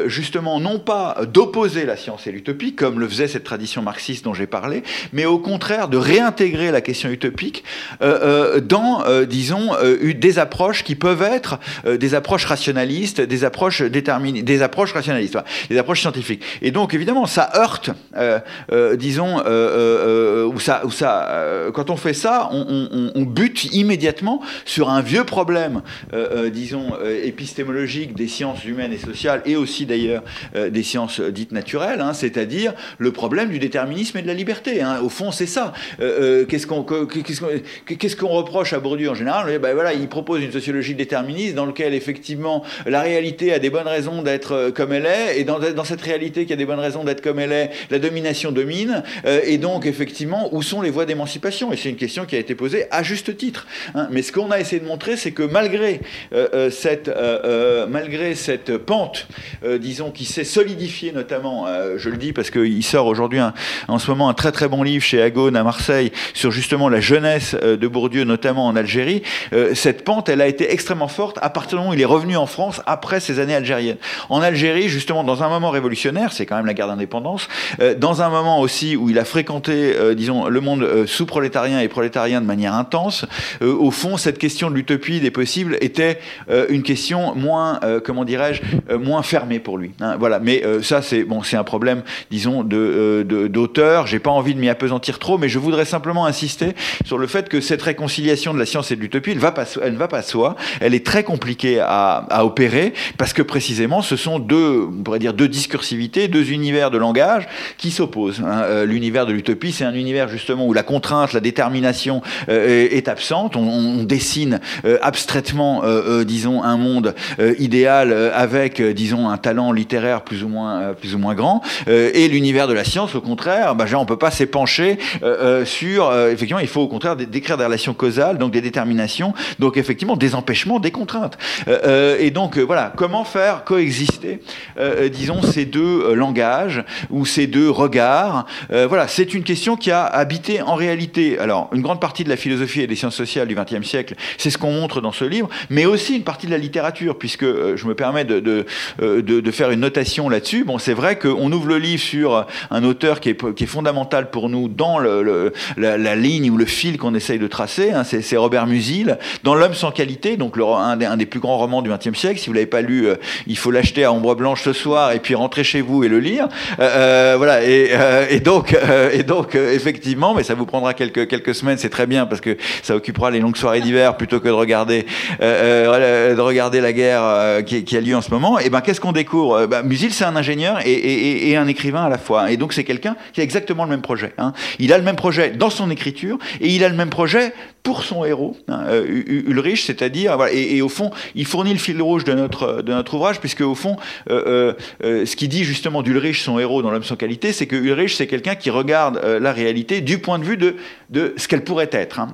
justement non pas d'opposer la science et l'utopie, comme le faisait cette tradition marxiste dont j'ai parlé, mais au contraire de réintégrer la question utopique dans, disons, des approches qui peuvent être des approches rationalistes, des approches des approches rationalistes, des approches scientifiques. Et donc évidemment, ça heurte, disons, où ça, où ça, quand on fait ça, on, bute immédiatement sur un vieux problème, disons, épistémologique des sciences humaines et sociales, et aussi d'ailleurs des sciences dites naturelles, hein, c'est-à-dire le problème du déterminisme et de la liberté. Hein. Au fond, c'est ça. qu'est-ce qu'on reproche à Bourdieu en général? Ben voilà, Il propose une sociologie déterministe dans laquelle effectivement la réalité a des bonnes raisons d'être comme elle est, et dans, dans cette réalité qui a des bonnes raisons d'être comme elle est, la domination domine, et donc effectivement, où sont les voies d'émancipation? Et c'est une question qui a été posée à juste titre. Hein. Mais ce qu'on a essayé de montrer, c'est que malgré, cette, malgré cette pente, disons, qui s'est solidifiée notamment, je le dis parce qu'il sort aujourd'hui en ce moment un très très bon livre chez Agone à Marseille sur justement la jeunesse de Bourdieu, notamment en Algérie, cette pente, elle a été extrêmement forte à partir du moment où il est revenu en France après ces années algériennes. En Algérie, justement, dans un moment révolutionnaire, c'est quand même la guerre d'indépendance, dans un moment aussi où il a fréquenté, disons, le monde sous-prolétarien et prolétarien de manière intense, au fond, cette question de l'utopie des possibles était une question moins, comment dirais-je, moins fermée pour lui. Hein, voilà. Mais ça, c'est bon, c'est un problème, disons, de d'auteur. J'ai pas envie de m'y apesantir trop, mais je voudrais simplement insister sur le fait que cette réconciliation de la science et de l'utopie, elle, ne va pas soi. Elle est très compliquée à, à opérer parce que précisément, ce sont deux, on pourrait dire, deux discursivités, deux univers de langage qui s'opposent. Hein. L'univers de l'utopie, c'est un univers justement où la contrainte, la détermination est absente. On, dessine abstraitement, disons, un monde idéal avec, disons, un talent littéraire plus ou moins, plus ou moins grand. et l'univers de la science, au contraire, bah, genre, on peut pas s'épancher sur. effectivement, il faut au contraire décrire des relations causales, donc des déterminations, donc effectivement des empêchements, des contraintes. et donc voilà, comment faire coexister, disons, ces deux langages ou ces deux regards? voilà, c'est une question qui a habité en réalité, alors une grande partie de la philosophie et des sciences sociales du XXe siècle, c'est ce qu'on montre dans ce livre, mais aussi une partie de la littérature, puisque je me permets de, de, de, faire une notation là-dessus. Bon, c'est vrai qu'on ouvre le livre sur un auteur qui est, qui est fondamental pour nous dans la, ligne ou le fil qu'on essaye de tracer, hein, c'est Robert Musil, dans L'homme sans qualité, donc un, des, un, des, plus grands romans du XXe siècle. Si vous l'avez pas lu, il faut l'acheter à ombre blanche ce soir et puis rentrer chez vous et le lire. voilà, et, et donc, et donc effectivement, mais ça vous prendra quelques, quelques semaines, c'est très bien parce que ça occupera les longues soirées d'hiver plutôt que de regarder, de regarder la guerre qui, a lieu en ce moment. Et ben qu'est-ce qu'on découvre? Ben, Musil, c'est un ingénieur et, un écrivain à la fois. Et donc c'est quelqu'un qui a exactement le même projet. Hein. Il a le même projet dans son écriture et il a le même projet pour son héros, hein, Ulrich, c'est-à-dire, et, au fond, il fournit le fil rouge de notre, de notre ouvrage, puisque au fond, euh, euh, ce qui dit justement d'Ulrich, son héros dans L'homme sans qualité, c'est que Ulrich, c'est quelqu'un qui regarde la réalité du point de vue de, de ce qu'elle pourrait être, hein,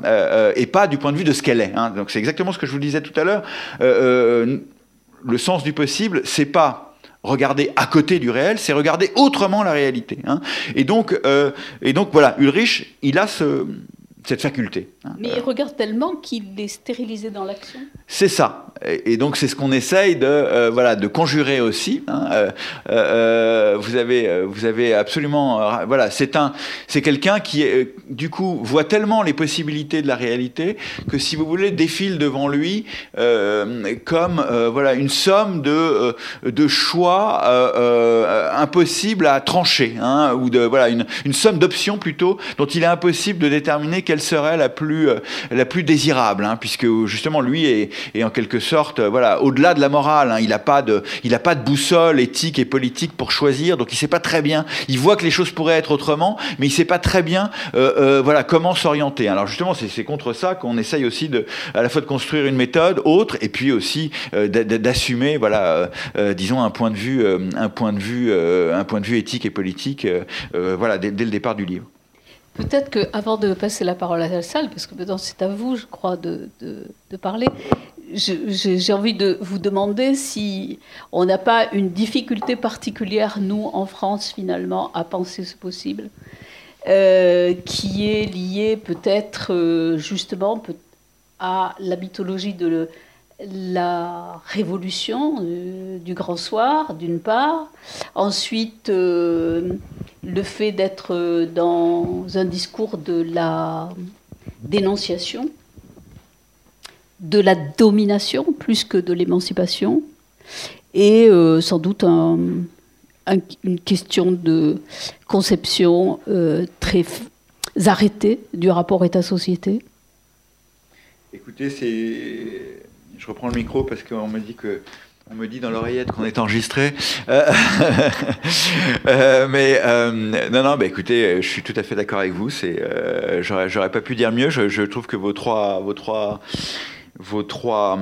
et pas du point de vue de ce qu'elle est. Hein. Donc c'est exactement ce que je vous disais tout à l'heure. le sens du possible, c'est pas regarder à côté du réel, c'est regarder autrement la réalité. Hein. Et, donc, euh, et donc, voilà, Ulrich, il a ce, cette faculté. Hein. Mais il regarde tellement qu'il est stérilisé dans l'action. C'est ça. Et, donc c'est ce qu'on essaye de euh, voilà de conjurer aussi. Hein. Euh, euh, vous avez vous avez absolument voilà c'est un c'est quelqu'un qui du coup voit tellement les possibilités de la réalité que si vous voulez défile devant lui comme voilà une somme de de choix impossibles à trancher hein, ou de voilà une, une somme d'options plutôt dont il est impossible de déterminer quelle serait la plus, euh, la plus désirable, hein, puisque justement lui est, en quelque sorte, euh, voilà, au-delà de la morale. Hein, il n'a pas de, il a pas de boussole éthique et politique pour choisir, donc il sait pas très bien. Il voit que les choses pourraient être autrement, mais il sait pas très bien, euh, voilà, comment s'orienter. Alors justement, c'est contre ça qu'on essaye aussi à la fois de construire une méthode autre, et puis aussi d'assumer, voilà, disons un point de vue, un point de vue, un point de vue éthique et politique, voilà, dès le départ du livre. Peut-être qu'avant de passer la parole à la salle, parce que maintenant c'est à vous, je crois, de, de, parler, j'ai envie de vous demander si on n'a pas une difficulté particulière, nous, en France, finalement, à penser ce possible, euh, qui est liée peut-être, euh, justement, à la mythologie de la révolution euh, du grand soir, d'une part. Ensuite, euh, le fait d'être dans un discours de la dénonciation, de la domination plus que de l'émancipation, et euh, sans doute une question de conception très arrêtée du rapport État-société. Écoutez, c'est je reprends le micro parce qu'on me dit que on me dit dans l'oreillette qu'on est enregistré. Euh, [LAUGHS] euh, mais euh, non, non, bah, écoutez, je suis tout à fait d'accord avec vous. C'est, j'aurais, pas pu dire mieux. Je, je, trouve que vos trois, vos trois vos trois,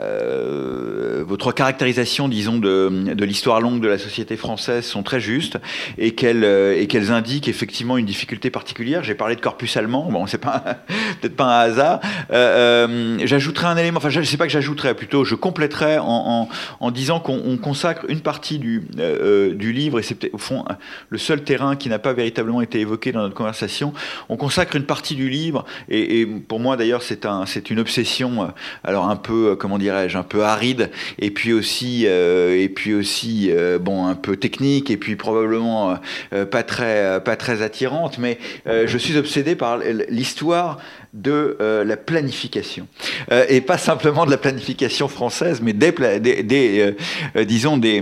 euh, vos trois caractérisations, disons, de, de l'histoire longue de la société française sont très justes et qu'elles euh, et qu'elles indiquent effectivement une difficulté particulière. J'ai parlé de corpus allemand, bon, c'est pas [LAUGHS] peut-être pas un hasard. Euh, euh, j'ajouterai un élément, enfin, je sais pas que j'ajouterai, plutôt, je compléterai en, en, en disant qu'on consacre une partie du, euh, du livre, et c'est au fond le seul terrain qui n'a pas véritablement été évoqué dans notre conversation. On consacre une partie du livre, et, et pour moi d'ailleurs, c'est un, c'est une obsession euh, alors un peu, euh, comment dirais-je, un peu aride, et puis aussi, euh, et puis aussi, bon, un peu technique, et puis probablement pas très, pas très attirante. Mais je suis obsédé par l'histoire de euh, la planification. Euh, et pas simplement de la planification française, mais des, des, euh, disons des,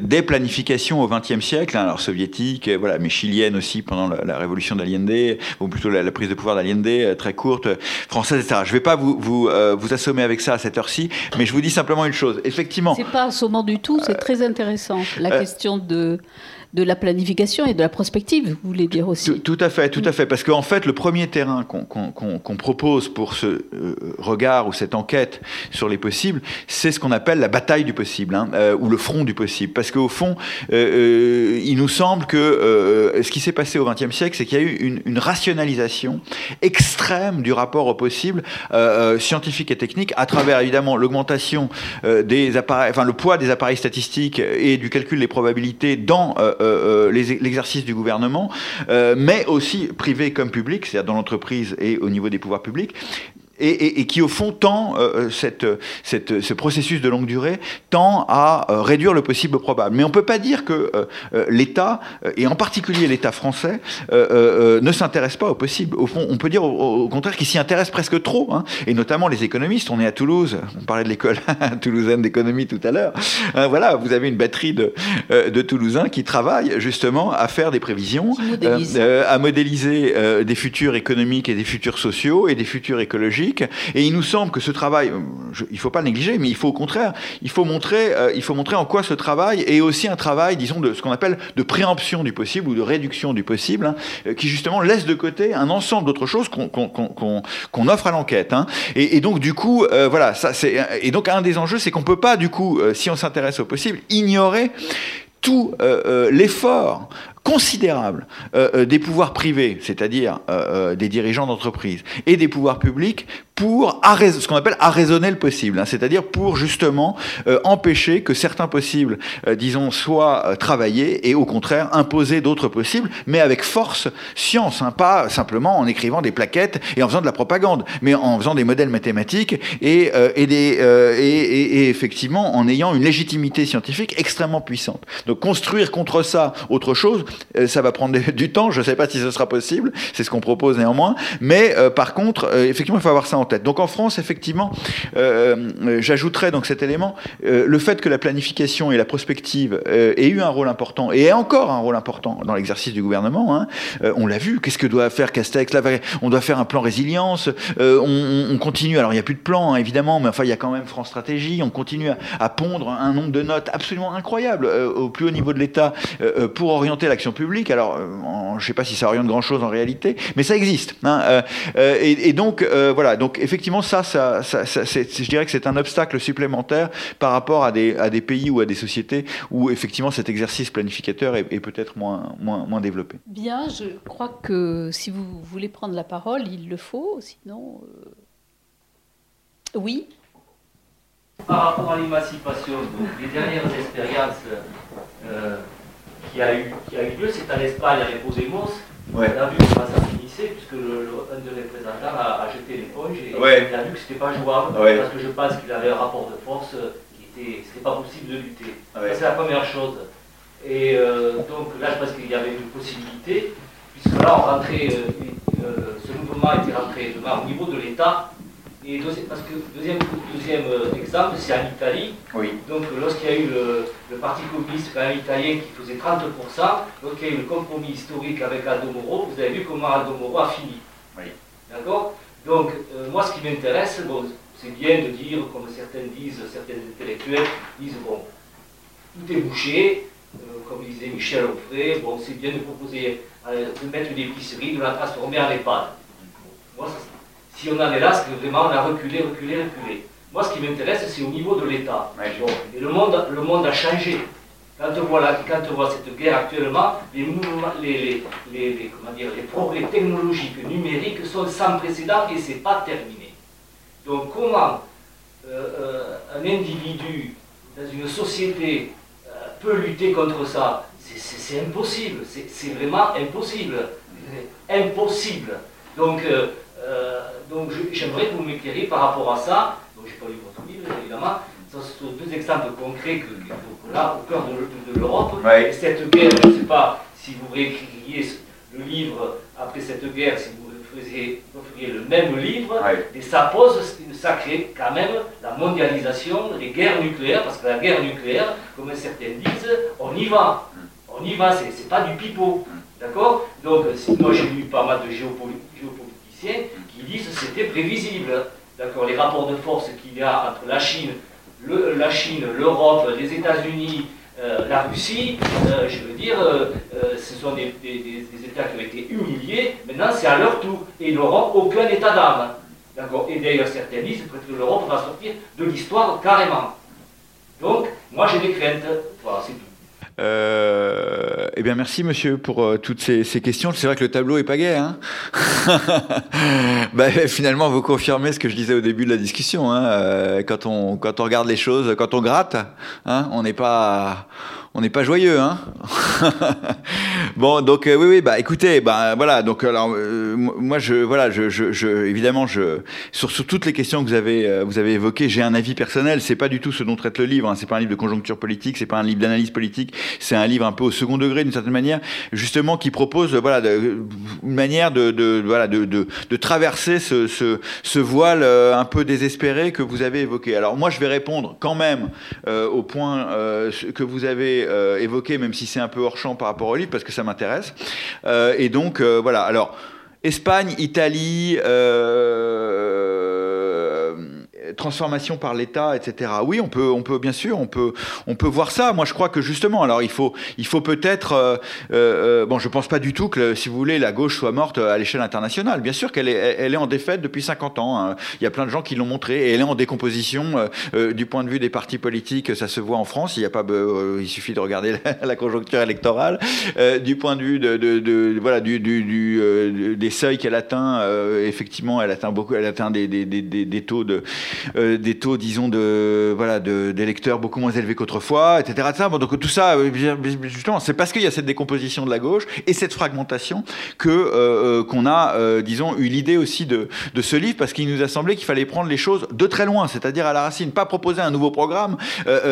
des, planifications au XXe siècle, hein, alors soviétique, voilà, mais chilienne aussi pendant la, révolution d'Allende, ou plutôt la, prise de pouvoir d'Allende, très courte, française, etc. Je ne vais pas vous, vous, vous assommer avec ça à cette heure-ci, mais je vous dis simplement une chose. Effectivement. C'est pas assommant du tout, c'est très intéressant. La question de de la planification et de la prospective, vous voulez dire aussi. Tout, à fait, tout à fait. Parce qu'en fait, le premier terrain qu'on propose pour ce euh, regard ou cette enquête sur les possibles, c'est ce qu'on appelle la bataille du possible, hein, euh, ou le front du possible. Parce qu'au fond, euh, il nous semble que ce qui s'est passé au XXe siècle, c'est qu'il y a eu une, une, rationalisation extrême du rapport au possible, scientifique et technique, à travers évidemment l'augmentation des appareils, enfin le poids des appareils statistiques et du calcul des probabilités dans l'exercice du gouvernement, euh, mais aussi privé comme public, c'est-à-dire dans l'entreprise et au niveau des pouvoirs publics et, qui au fond tend euh, cette, cette, ce processus de longue durée tend à euh, réduire le possible au probable. Mais on peut pas dire que euh, l'État et en particulier l'État français ne s'intéresse pas au possible. Au fond, on peut dire au, contraire qu'il s'y intéresse presque trop, hein, et notamment les économistes. On est à Toulouse, on parlait de l'école [LAUGHS] toulousaine d'économie tout à l'heure. Hein, voilà, vous avez une batterie de, de Toulousains qui travaillent justement à faire des prévisions, à modéliser des futurs économiques et des futurs sociaux et des futurs écologiques et il nous semble que ce travail, euh, il ne faut pas le négliger, mais il faut au contraire, il faut montrer, euh, il faut montrer en quoi ce travail est aussi un travail, disons, de ce qu'on appelle de préemption du possible ou de réduction du possible, hein, euh, qui justement laisse de côté un ensemble d'autres choses qu'on offre à l'enquête. Hein. Et, donc du coup, voilà, ça c'est et donc un des enjeux, c'est qu'on peut pas du coup, si on s'intéresse au possible, ignorer tout l'effort considérable euh, euh, des pouvoirs privés, c'est-à-dire euh, des dirigeants d'entreprise, et des pouvoirs publics pour ce qu'on appelle arraisonner le possible, hein, c'est-à-dire pour justement empêcher que certains possibles, disons, soient travaillés et au contraire imposer d'autres possibles, mais avec force science, hein, pas simplement en écrivant des plaquettes et en faisant de la propagande, mais en faisant des modèles mathématiques et, et, des, et, et effectivement en ayant une légitimité scientifique extrêmement puissante. Donc construire contre ça autre chose, euh, ça va prendre [LAUGHS] du temps, je ne sais pas si ce sera possible, c'est ce qu'on propose néanmoins, mais euh, par contre, euh, effectivement, il faut avoir ça en tête. Donc en France, effectivement, j'ajouterais donc cet élément, le fait que la planification et la prospective aient eu un rôle important, et aient encore un rôle important dans l'exercice du gouvernement, hein, on l'a vu, qu'est-ce que doit faire Castex? On doit faire un plan résilience, on, continue, alors il n'y a plus de plan, hein, évidemment, mais enfin il y a quand même France Stratégie, on continue à, à pondre un nombre de notes absolument incroyable au plus haut niveau de l'État pour orienter l'action public. Alors, euh, je ne sais pas si ça oriente grand-chose en réalité, mais ça existe. Hein, euh, euh, et, donc, voilà. Donc, effectivement, ça, ça, je dirais que c'est un obstacle supplémentaire par rapport à des, à des pays ou à des sociétés où, effectivement, cet exercice planificateur est, peut-être moins, moins, moins développé. Bien, je crois que si vous voulez prendre la parole, il le faut. Sinon, oui. Par rapport à l'émancipation, les dernières expériences qui a eu, qui a eu lieu, c'est en Espagne avec Podemos, Ouais. On a vu comment ça finissait, puisque le, un des représentants a, jeté l'éponge et il a vu que c'était pas jouable, parce que je pense qu'il avait un rapport de force qui était, c'était pas possible de lutter. c'est la première chose. Et euh, donc là, je pense qu'il y avait une possibilité, puisque là, on rentrait, euh, euh, ce mouvement était rentré au niveau de l'État, et parce que deuxième, deuxième euh, exemple, c'est en Italie. Oui. Donc lorsqu'il y a eu le, Parti communiste quand même italien qui faisait 30%, lorsqu'il y a eu le compromis historique avec Aldo Moro, vous avez vu comment Aldo Moro a fini. Oui. D'accord? Donc euh, moi ce qui m'intéresse, bon, c'est bien de dire, comme certains disent, certains intellectuels disent, bon, tout est bouché, euh, comme disait Michel Onfray, bon, c'est bien de proposer de mettre une épicerie, de la transformer en EHPAD. Moi, ça, si on en est là, c'est que vraiment on a reculé, reculé, reculé. Moi, ce qui m'intéresse, c'est au niveau de l'État. et le monde, le monde a changé. Quand on, voit quand on voit cette guerre actuellement, les, les, les, comment dire, les progrès technologiques numériques sont sans précédent et ce n'est pas terminé. Donc comment euh, euh, un individu dans une société euh, peut lutter contre ça? C'est impossible, c'est vraiment impossible. Impossible. Donc donc j'aimerais que vous m'éclairiez par rapport à ça. Donc j'ai pas lu votre livre, évidemment. Ce sont deux exemples concrets que, là, au cœur de, l'Europe. Et cette guerre, je ne sais pas si vous réécririez le livre après cette guerre, si vous faisiez, feriez le même livre, et ça pose, ça crée quand même la mondialisation des guerres nucléaires, parce que la guerre nucléaire, comme certains disent, on y va. On y va, c'est pas du pipeau. D'accord? Donc, moi j'ai lu pas mal de qui disent que c'était prévisible. D'accord, les rapports de force qu'il y a entre la Chine, la Chine, l'Europe, les États-Unis, euh, la Russie, euh, je veux dire, euh, ce sont des, États qui ont été humiliés. Maintenant, c'est à leur tour, et ils n'auront aucun état d'âme. D'accord. Et d'ailleurs, certains disent que l'Europe va sortir de l'histoire carrément. Donc, moi, j'ai des craintes. Voilà, c'est tout. Euh, eh bien, merci monsieur pour euh, toutes ces, ces questions. C'est vrai que le tableau est pas gai. Hein [LAUGHS] bah, finalement, vous confirmez ce que je disais au début de la discussion. Hein euh, quand on quand on regarde les choses, quand on gratte, hein, on n'est pas on n'est pas joyeux, hein [LAUGHS] Bon, donc euh, oui, oui, bah écoutez, bah voilà, donc alors euh, moi je, voilà, je, je, je, évidemment, je sur, sur toutes les questions que vous avez euh, vous avez évoquées, j'ai un avis personnel. C'est pas du tout ce dont traite le livre. Hein. C'est pas un livre de conjoncture politique, c'est pas un livre d'analyse politique. C'est un livre un peu au second degré d'une certaine manière, justement, qui propose voilà une manière de, de voilà de, de, de, traverser ce, ce, ce voile un peu désespéré que vous avez évoqué. Alors moi, je vais répondre quand même au point que vous avez euh, évoqué, même si c'est un peu hors champ par rapport au livre, parce que ça m'intéresse. Euh, et donc, euh, voilà. Alors, Espagne, Italie, transformation par l'État, etc. Oui, on peut, on peut bien sûr, on peut, on peut voir ça. Moi, je crois que justement, alors il faut, il faut peut-être, euh, euh, bon, je pense pas du tout que, si vous voulez, la gauche soit morte à l'échelle internationale. Bien sûr qu'elle est, elle est en défaite depuis 50 ans. Hein. Il y a plein de gens qui l'ont montré et elle est en décomposition euh, du point de vue des partis politiques. Ça se voit en France. Il y a pas, il suffit de regarder la, [LAUGHS] conjoncture électorale. du point de vue de, de, de voilà, du, du, du des seuils qu'elle atteint, effectivement, elle atteint beaucoup, elle atteint des, des, des taux de euh, des taux, disons, de voilà, d'électeurs beaucoup moins élevés qu'autrefois, etc., donc tout ça, euh, justement, c'est parce qu'il y a cette décomposition de la gauche et cette fragmentation que euh, qu'on a, disons, eu l'idée aussi de, de ce livre, parce qu'il nous a semblé qu'il fallait prendre les choses de très loin, c'est-à-dire à la racine, pas proposer un nouveau programme,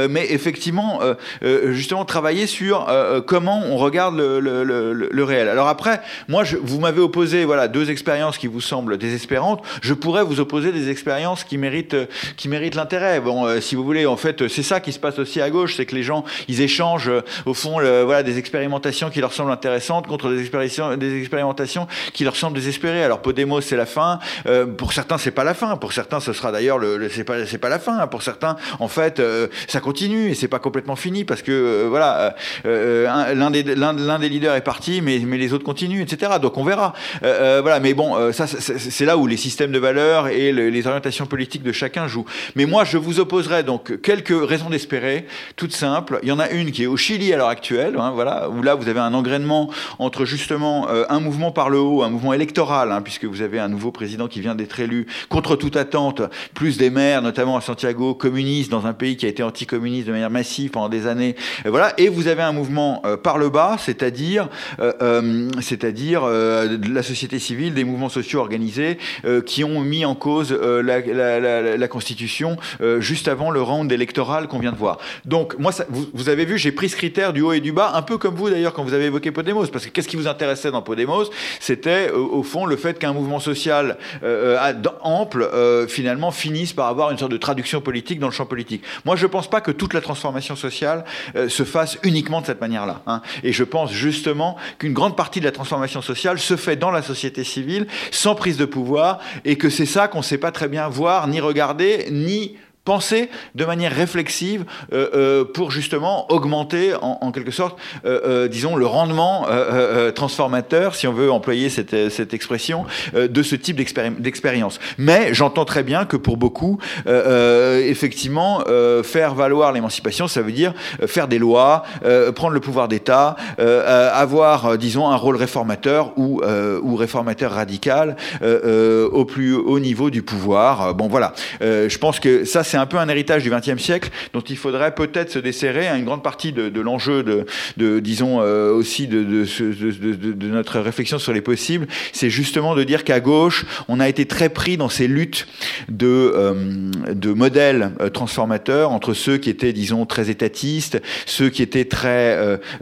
mais effectivement, justement, travailler sur comment on regarde le, le, le, le, réel. Alors après, moi, je, vous m'avez opposé, voilà, deux expériences qui vous semblent désespérantes. Je pourrais vous opposer des expériences qui méritent qui mérite l'intérêt. Bon, euh, si vous voulez, en fait, c'est ça qui se passe aussi à gauche, c'est que les gens, ils échangent euh, au fond, voilà, des expérimentations qui leur semblent intéressantes contre des expérimentations, des expérimentations qui leur semblent désespérées. Alors Podemos, c'est la fin. Euh, pour certains, c'est pas la fin. Pour certains, ce sera d'ailleurs le, c'est pas, pas la fin. Pour certains, en fait, ça continue et c'est pas complètement fini parce que voilà, l'un des des leaders est parti, mais mais les autres continuent, etc. Donc on verra. voilà, mais bon, ça, c'est là où les systèmes de valeurs et les orientations politiques de chaque chacun joue. Mais moi, je vous opposerai donc quelques raisons d'espérer, toutes simples. Il y en a une qui est au Chili à l'heure actuelle, hein, voilà, où là vous avez un engrainement entre justement euh, un mouvement par le haut, un mouvement électoral, hein, puisque vous avez un nouveau président qui vient d'être élu contre toute attente, plus des maires, notamment à Santiago, communistes dans un pays qui a été anticommuniste de manière massive pendant des années, et voilà. Et vous avez un mouvement euh, par le bas, c'est-à-dire, euh, la société civile, des mouvements sociaux organisés qui ont mis en cause la, Constitution juste avant le round électoral qu'on vient de voir. Donc moi, vous, avez vu, j'ai pris ce critère du haut et du bas, un peu comme vous d'ailleurs quand vous avez évoqué Podemos, parce que qu'est-ce qui vous intéressait dans Podemos? C'était au fond le fait qu'un mouvement social euh, euh ample euh, finalement finisse par avoir une sorte de traduction politique dans le champ politique. Moi, je ne pense pas que toute la transformation sociale euh, se fasse uniquement de cette manière-là. Hein. Et je pense justement qu'une grande partie de la transformation sociale se fait dans la société civile, sans prise de pouvoir, et que c'est ça qu'on ne sait pas très bien voir, ni regarder, ni penser de manière réflexive euh, euh, pour justement augmenter en, quelque sorte, euh, disons, le rendement transformateur, si on veut employer cette, cette expression, de ce type d'expérience. Mais j'entends très bien que pour beaucoup, effectivement, faire valoir l'émancipation, ça veut dire faire des lois, prendre le pouvoir d'État, avoir, disons, un rôle réformateur ou, ou réformateur radical au plus haut niveau du pouvoir. Bon, voilà. je pense que ça, c'est un peu un héritage du XXe siècle dont il faudrait peut-être se desserrer. à Une grande partie de, l'enjeu, de, disons euh, aussi de, notre réflexion sur les possibles, c'est justement de dire qu'à gauche, on a été très pris dans ces luttes de, euh, de modèles euh, transformateurs entre ceux qui étaient, disons, très étatistes, ceux qui étaient très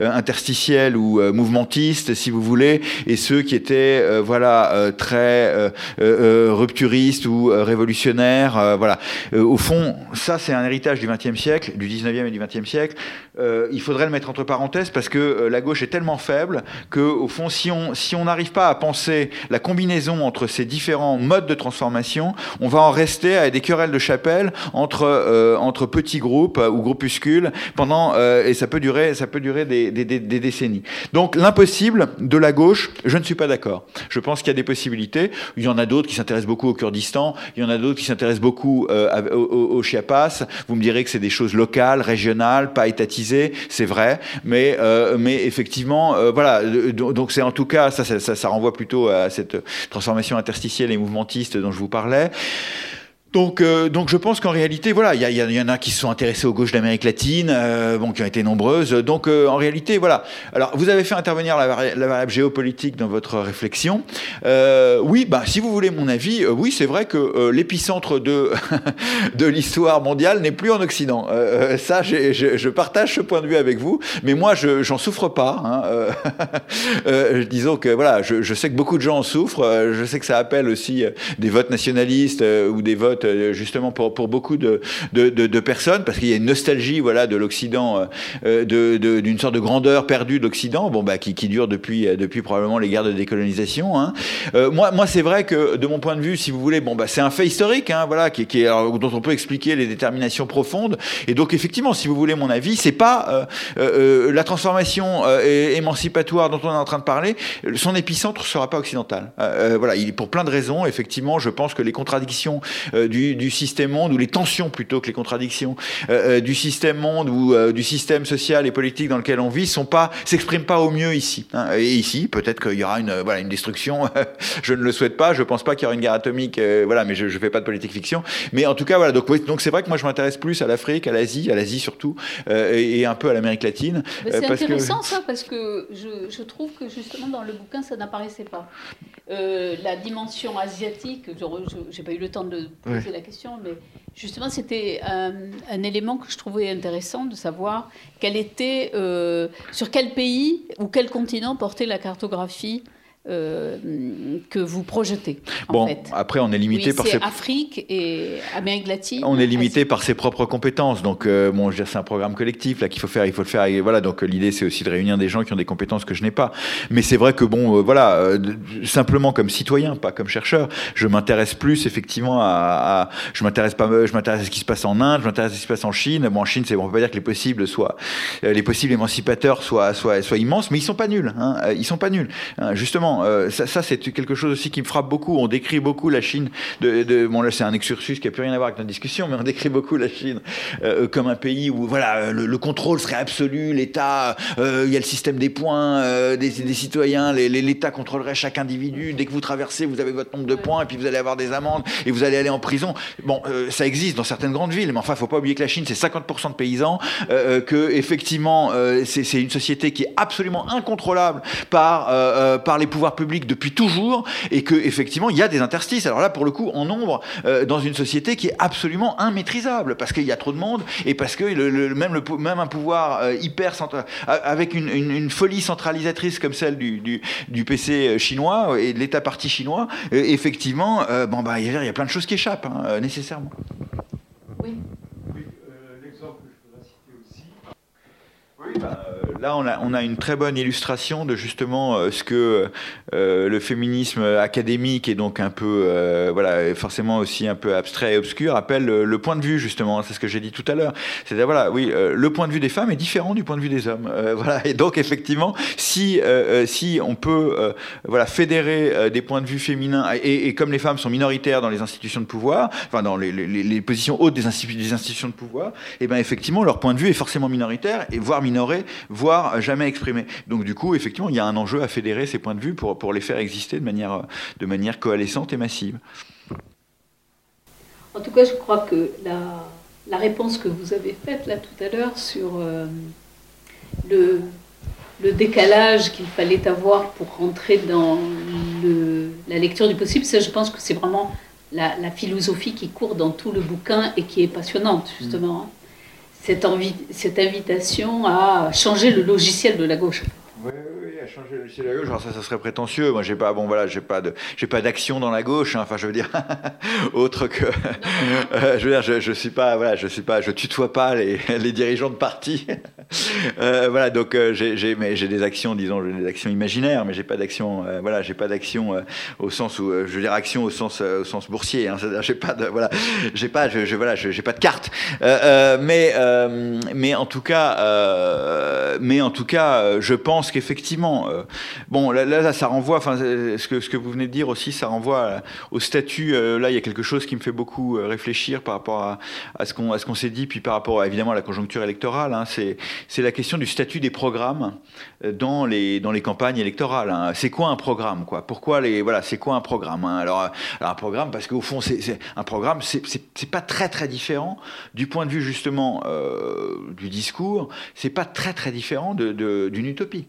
interstitiels ou mouvementistes, si vous voulez, et ceux qui étaient, voilà, très rupturistes ou révolutionnaires. voilà. au fond, ça c'est un héritage du XXe siècle, du XIXe et du XXe siècle. Euh, il faudrait le mettre entre parenthèses parce que euh, la gauche est tellement faible que, au fond, si on si n'arrive pas à penser la combinaison entre ces différents modes de transformation, on va en rester à des querelles de chapelle entre euh, entre petits groupes ou groupuscules pendant et ça peut durer ça peut durer des, décennies. Donc l'impossible de la gauche, je ne suis pas d'accord. Je pense qu'il y a des possibilités. Il y en a d'autres qui s'intéressent beaucoup au Kurdistan. Il y en a d'autres qui s'intéressent beaucoup au, au Chiapas. Vous me direz que c'est des choses locales, régionales, pas étatisées, c'est vrai, mais, euh, mais effectivement, euh, voilà. Donc c'est en tout cas, ça, ça, ça renvoie plutôt à cette transformation interstitielle et mouvementiste dont je vous parlais. Donc, euh, donc je pense qu'en réalité, voilà, il y, en a qui se sont intéressés aux gauches d'Amérique latine, euh, bon, qui ont été nombreuses. Donc, euh, en réalité, voilà. Alors, vous avez fait intervenir la, variable géopolitique dans votre réflexion. Euh, oui, bah, si vous voulez mon avis, oui, c'est vrai que l'épicentre de [LAUGHS] de l'histoire mondiale n'est plus en Occident. ça, je, je, partage ce point de vue avec vous, mais moi, je j'en souffre pas. Hein. [LAUGHS] disons que voilà, je, je, sais que beaucoup de gens en souffrent. Je sais que ça appelle aussi des votes nationalistes ou des votes euh, justement pour, pour beaucoup de, de, de, personnes, parce qu'il y a une nostalgie voilà, de l'Occident, euh, d'une sorte de grandeur perdue de l'Occident, bon, bah, qui, qui, dure depuis, depuis probablement les guerres de décolonisation. Hein. Euh, moi, moi c'est vrai que de mon point de vue, si vous voulez, bon, bah, c'est un fait historique, hein, voilà, qui, qui alors, dont on peut expliquer les déterminations profondes. Et donc, effectivement, si vous voulez mon avis, c'est pas la transformation émancipatoire dont on est en train de parler, son épicentre sera pas occidental. voilà, il, pour plein de raisons, effectivement, je pense que les contradictions système monde, ou les tensions plutôt que les contradictions euh, euh, du système monde ou euh, du système social et politique dans lequel on vit sont pas, s'expriment pas au mieux ici. Hein. Et ici, peut-être qu'il y aura une, voilà, une destruction. [LAUGHS] je ne le souhaite pas. Je pense pas qu'il y aura une guerre atomique. voilà, mais je, je fais pas de politique fiction. Mais en tout cas, voilà. Donc, donc c'est vrai que moi, je m'intéresse plus à l'Afrique, à l'Asie, à l'Asie surtout, et, un peu à l'Amérique latine. C'est intéressant ça parce que je, je, trouve que justement dans le bouquin, ça n'apparaissait pas. la dimension asiatique, je n'ai pas eu le temps de la question, mais justement, c'était un, élément que je trouvais intéressant de savoir euh, sur quel pays ou quel continent portait la cartographie euh, que vous projetez. bon, après, on est limité par ses... Afrique et Amérique latine. On est limité par ses propres compétences. Donc, euh, bon, c'est un programme collectif là qu'il faut faire. Il faut le faire. Et voilà. Donc, l'idée, c'est aussi de réunir des gens qui ont des compétences que je n'ai pas. Mais c'est vrai que bon, euh, voilà, simplement comme citoyen, pas comme chercheur, je m'intéresse plus effectivement à, je m'intéresse pas, je m'intéresse à ce qui se passe en Inde, je m'intéresse à ce qui se passe en Chine. Bon, en Chine, c'est on peut pas dire que les possibles soient, les possibles émancipateurs soient, soient, soient immenses, mais ils sont pas nuls. Hein. Ils sont pas nuls. Hein. Justement effectivement, ça, c'est quelque chose aussi qui me frappe beaucoup. On décrit beaucoup la Chine. De, bon là, c'est un excursus qui a plus rien à voir avec notre discussion, mais on décrit beaucoup la Chine comme un pays où voilà le, contrôle serait absolu, l'État, il y a le système des points des, des, citoyens, l'État contrôlerait chaque individu. Dès que vous traversez, vous avez votre nombre de points et puis vous allez avoir des amendes et vous allez aller en prison. Bon, ça existe dans certaines grandes villes, mais enfin, faut pas oublier que la Chine, c'est 50% de paysans, euh, que effectivement, euh, c'est une société qui est absolument incontrôlable par euh, par les pouvoirs publics depuis toujours, et que effectivement, il y a des interstices. Alors là, pour le coup, en nombre, dans une société qui est absolument immaîtrisable, parce qu'il y a trop de monde et parce que le, même le même un pouvoir hyper central, avec une, une, folie centralisatrice comme celle du, du, du PC chinois et de l'État parti chinois, effectivement, bon bah il y, a plein de choses qui échappent hein, nécessairement. Oui. Bah, euh, là, on a, une très bonne illustration de justement euh, ce que euh, le féminisme académique et donc un peu, voilà, forcément aussi un peu abstrait et obscur appelle le, point de vue justement. C'est ce que j'ai dit tout à l'heure. C'est-à-dire voilà, oui, le point de vue des femmes est différent du point de vue des hommes. voilà, et donc effectivement, si on peut voilà fédérer des points de vue féminins et, comme les femmes sont minoritaires dans les institutions de pouvoir, enfin dans les, positions hautes des, institutions de pouvoir, et eh ben effectivement leur point de vue est forcément minoritaire et voire minoritaire voire jamais exprimé. Donc du coup, effectivement, il y a un enjeu à fédérer ces points de vue pour, pour les faire exister de manière, de manière coalescente et massive. En tout cas, je crois que la, la réponse que vous avez faite là tout à l'heure sur euh, le, le, décalage qu'il fallait avoir pour rentrer dans le, la lecture du possible, ça je pense que c'est vraiment la, la, philosophie qui court dans tout le bouquin et qui est passionnante justement. Hein cette, invitation à changer le logiciel de la gauche changer le la gauche. Alors ça, ça serait prétentieux. Moi, j'ai pas, bon voilà, j'ai pas de, j'ai pas d'action dans la gauche. Hein. Enfin, je veux dire, [LAUGHS] autre que, [LAUGHS] euh, je veux dire, je, je, suis pas, voilà, je suis pas, je tutoie pas les, [LAUGHS] les dirigeants de parti. euh, voilà, donc euh, j'ai, j'ai, mais j'ai des actions, disons, j'ai des actions imaginaires, mais j'ai pas d'action, euh, voilà, j'ai pas d'action au sens où, je veux dire, action au sens, au sens boursier. Hein. C'est-à-dire, j'ai pas de, voilà, j'ai pas, je, je voilà, j'ai pas de carte. mais, mais en tout cas, mais en tout cas, je pense qu'effectivement euh, bon, là, ça renvoie, enfin, ce que, ce que vous venez de dire aussi, ça renvoie au statut. Euh, là, il y a quelque chose qui me fait beaucoup euh, réfléchir par rapport à, à ce qu'on s'est dit, puis par rapport évidemment à la conjoncture électorale. Hein, c'est la question du statut des programmes dans les, dans les campagnes électorales. Hein. C'est quoi un programme quoi? Pourquoi les voilà C'est quoi un programme hein? Alors, un programme, parce qu'au fond, c'est un programme, c'est pas très très différent du point de vue justement du discours. C'est pas très très différent d'une de, d'une utopie.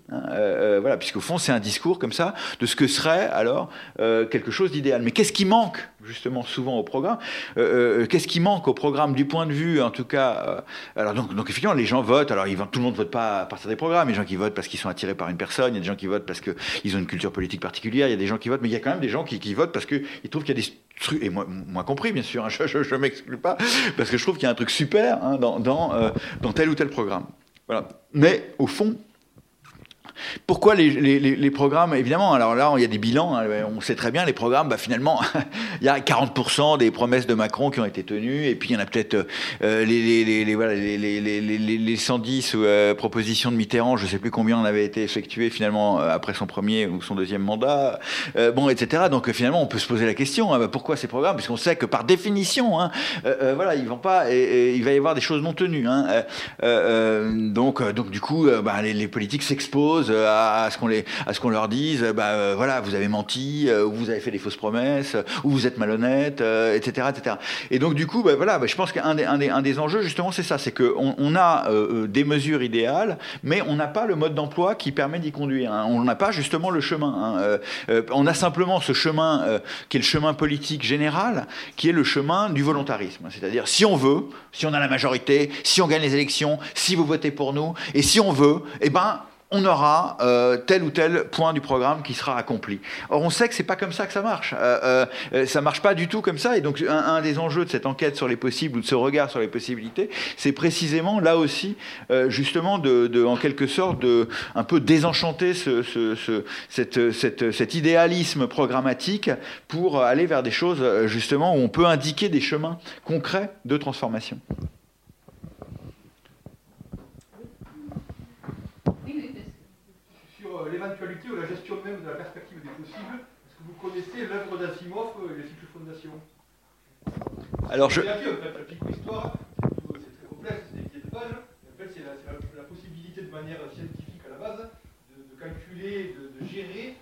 Hein voilà, puisqu'au fond, c'est un discours comme ça de ce que serait alors euh, quelque chose d'idéal. Mais qu'est-ce qui manque justement souvent au programme? Euh, euh, Qu'est-ce qui manque au programme du point de vue, en tout cas Alors donc, effectivement, les gens votent. Alors tout le monde ne vote pas à partir des programmes. Il y a des gens qui votent parce qu'ils sont attirés par une personne. Il y a des gens qui votent parce qu'ils ont une culture politique particulière. Il y a des gens qui votent, mais il y a quand même des gens qui, votent parce qu'ils trouvent qu'il y a des trucs. Et moi, compris, bien sûr. Hein, je ne m'exclus pas parce que je trouve qu'il y a un truc super hein, dans, dans, dans tel ou tel programme. Voilà. Mais au fond, pourquoi les, programmes Évidemment, alors là, il y a des bilans, hein, on sait très bien, les programmes, bah, finalement, [LAUGHS] il y a 40% des promesses de Macron qui ont été tenues, et puis il y en a peut-être euh, les, voilà, les, 110 euh, propositions de Mitterrand, je ne sais plus combien en avaient été effectuées finalement euh, après son premier ou son deuxième mandat, bon, etc. Donc finalement, on peut se poser la question, hein, bah, pourquoi ces programmes Puisqu'on sait que par définition, hein, voilà, ils vont pas, il va y avoir des choses non tenues. Donc, donc du coup, bah, les, politiques s'exposent à, ce qu'on les, à ce qu'on leur dise, bah euh, voilà, vous avez menti, euh, ou vous avez fait des fausses promesses, ou vous êtes malhonnête, etc., euh, etc. Et donc du coup, bah, voilà, bah, je pense qu'un des, un des, un des enjeux justement, c'est ça, c'est qu'on on a des mesures idéales, mais on n'a pas le mode d'emploi qui permet d'y conduire. Hein. On n'a pas justement le chemin. Hein. on a simplement ce chemin qui est le chemin politique général, qui est le chemin du volontarisme. C'est-à-dire, si on veut, si on a la majorité, si on gagne les élections, si vous votez pour nous, et si on veut, eh ben on aura euh, tel ou tel point du programme qui sera accompli. Or, on sait que c'est pas comme ça que ça marche. Euh, euh, ça marche pas du tout comme ça. Et donc, un, des enjeux de cette enquête sur les possibles ou de ce regard sur les possibilités, c'est précisément là aussi, justement, de, en quelque sorte, de un peu désenchanter ce, cet idéalisme programmatique pour aller vers des choses, justement, où on peut indiquer des chemins concrets de transformation. L'éventualité ou la gestion même de la perspective des possible. Est-ce que vous connaissez l'œuvre d'Asimov et les cycles fondation? Alors je. La pico-histoire, c'est très complexe, c'est des pieds de page. En fait, c'est la, la, la, possibilité de manière scientifique à la base de, de calculer, de, de gérer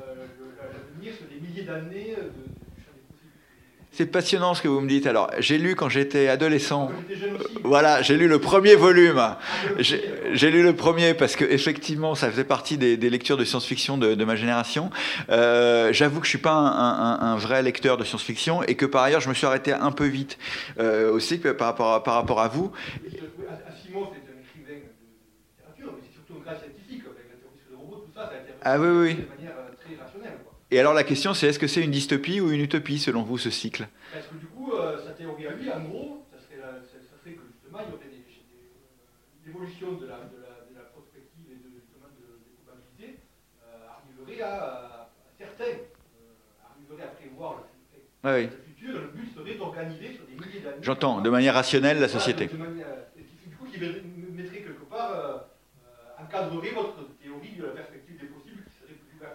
euh, l'avenir sur des milliers d'années de, c'est passionnant ce que vous me dites. Alors, j'ai lu quand j'étais adolescent. Voilà, j'ai lu le premier volume. J'ai lu le premier parce que effectivement, ça faisait partie des, des lectures de science-fiction de, de, ma génération. Euh, J'avoue que je suis pas un, un, un, vrai lecteur de science-fiction et que par ailleurs, je me suis arrêté un peu vite euh, aussi par rapport à, par rapport à vous. Ah oui, oui. de manière très rationnelle. Quoi. Et alors la question c'est est-ce que c'est une dystopie ou une utopie selon vous ce cycle? Parce que du coup, euh, sa théorie à lui, en gros, ça serait, la, ça, ça serait que justement il y aurait l'évolution de la, de, la, de la, prospective et de, justement de, des probabilités euh, arriverait à, à certains, euh, arriverait à prévoir le, ah oui. le, futur. Le but serait d'organiser sur des milliers d'années. J'entends, de manière rationnelle la société. Voilà, manière, du coup, qui mettrait quelque part, encadrerait votre théorie de la perspective des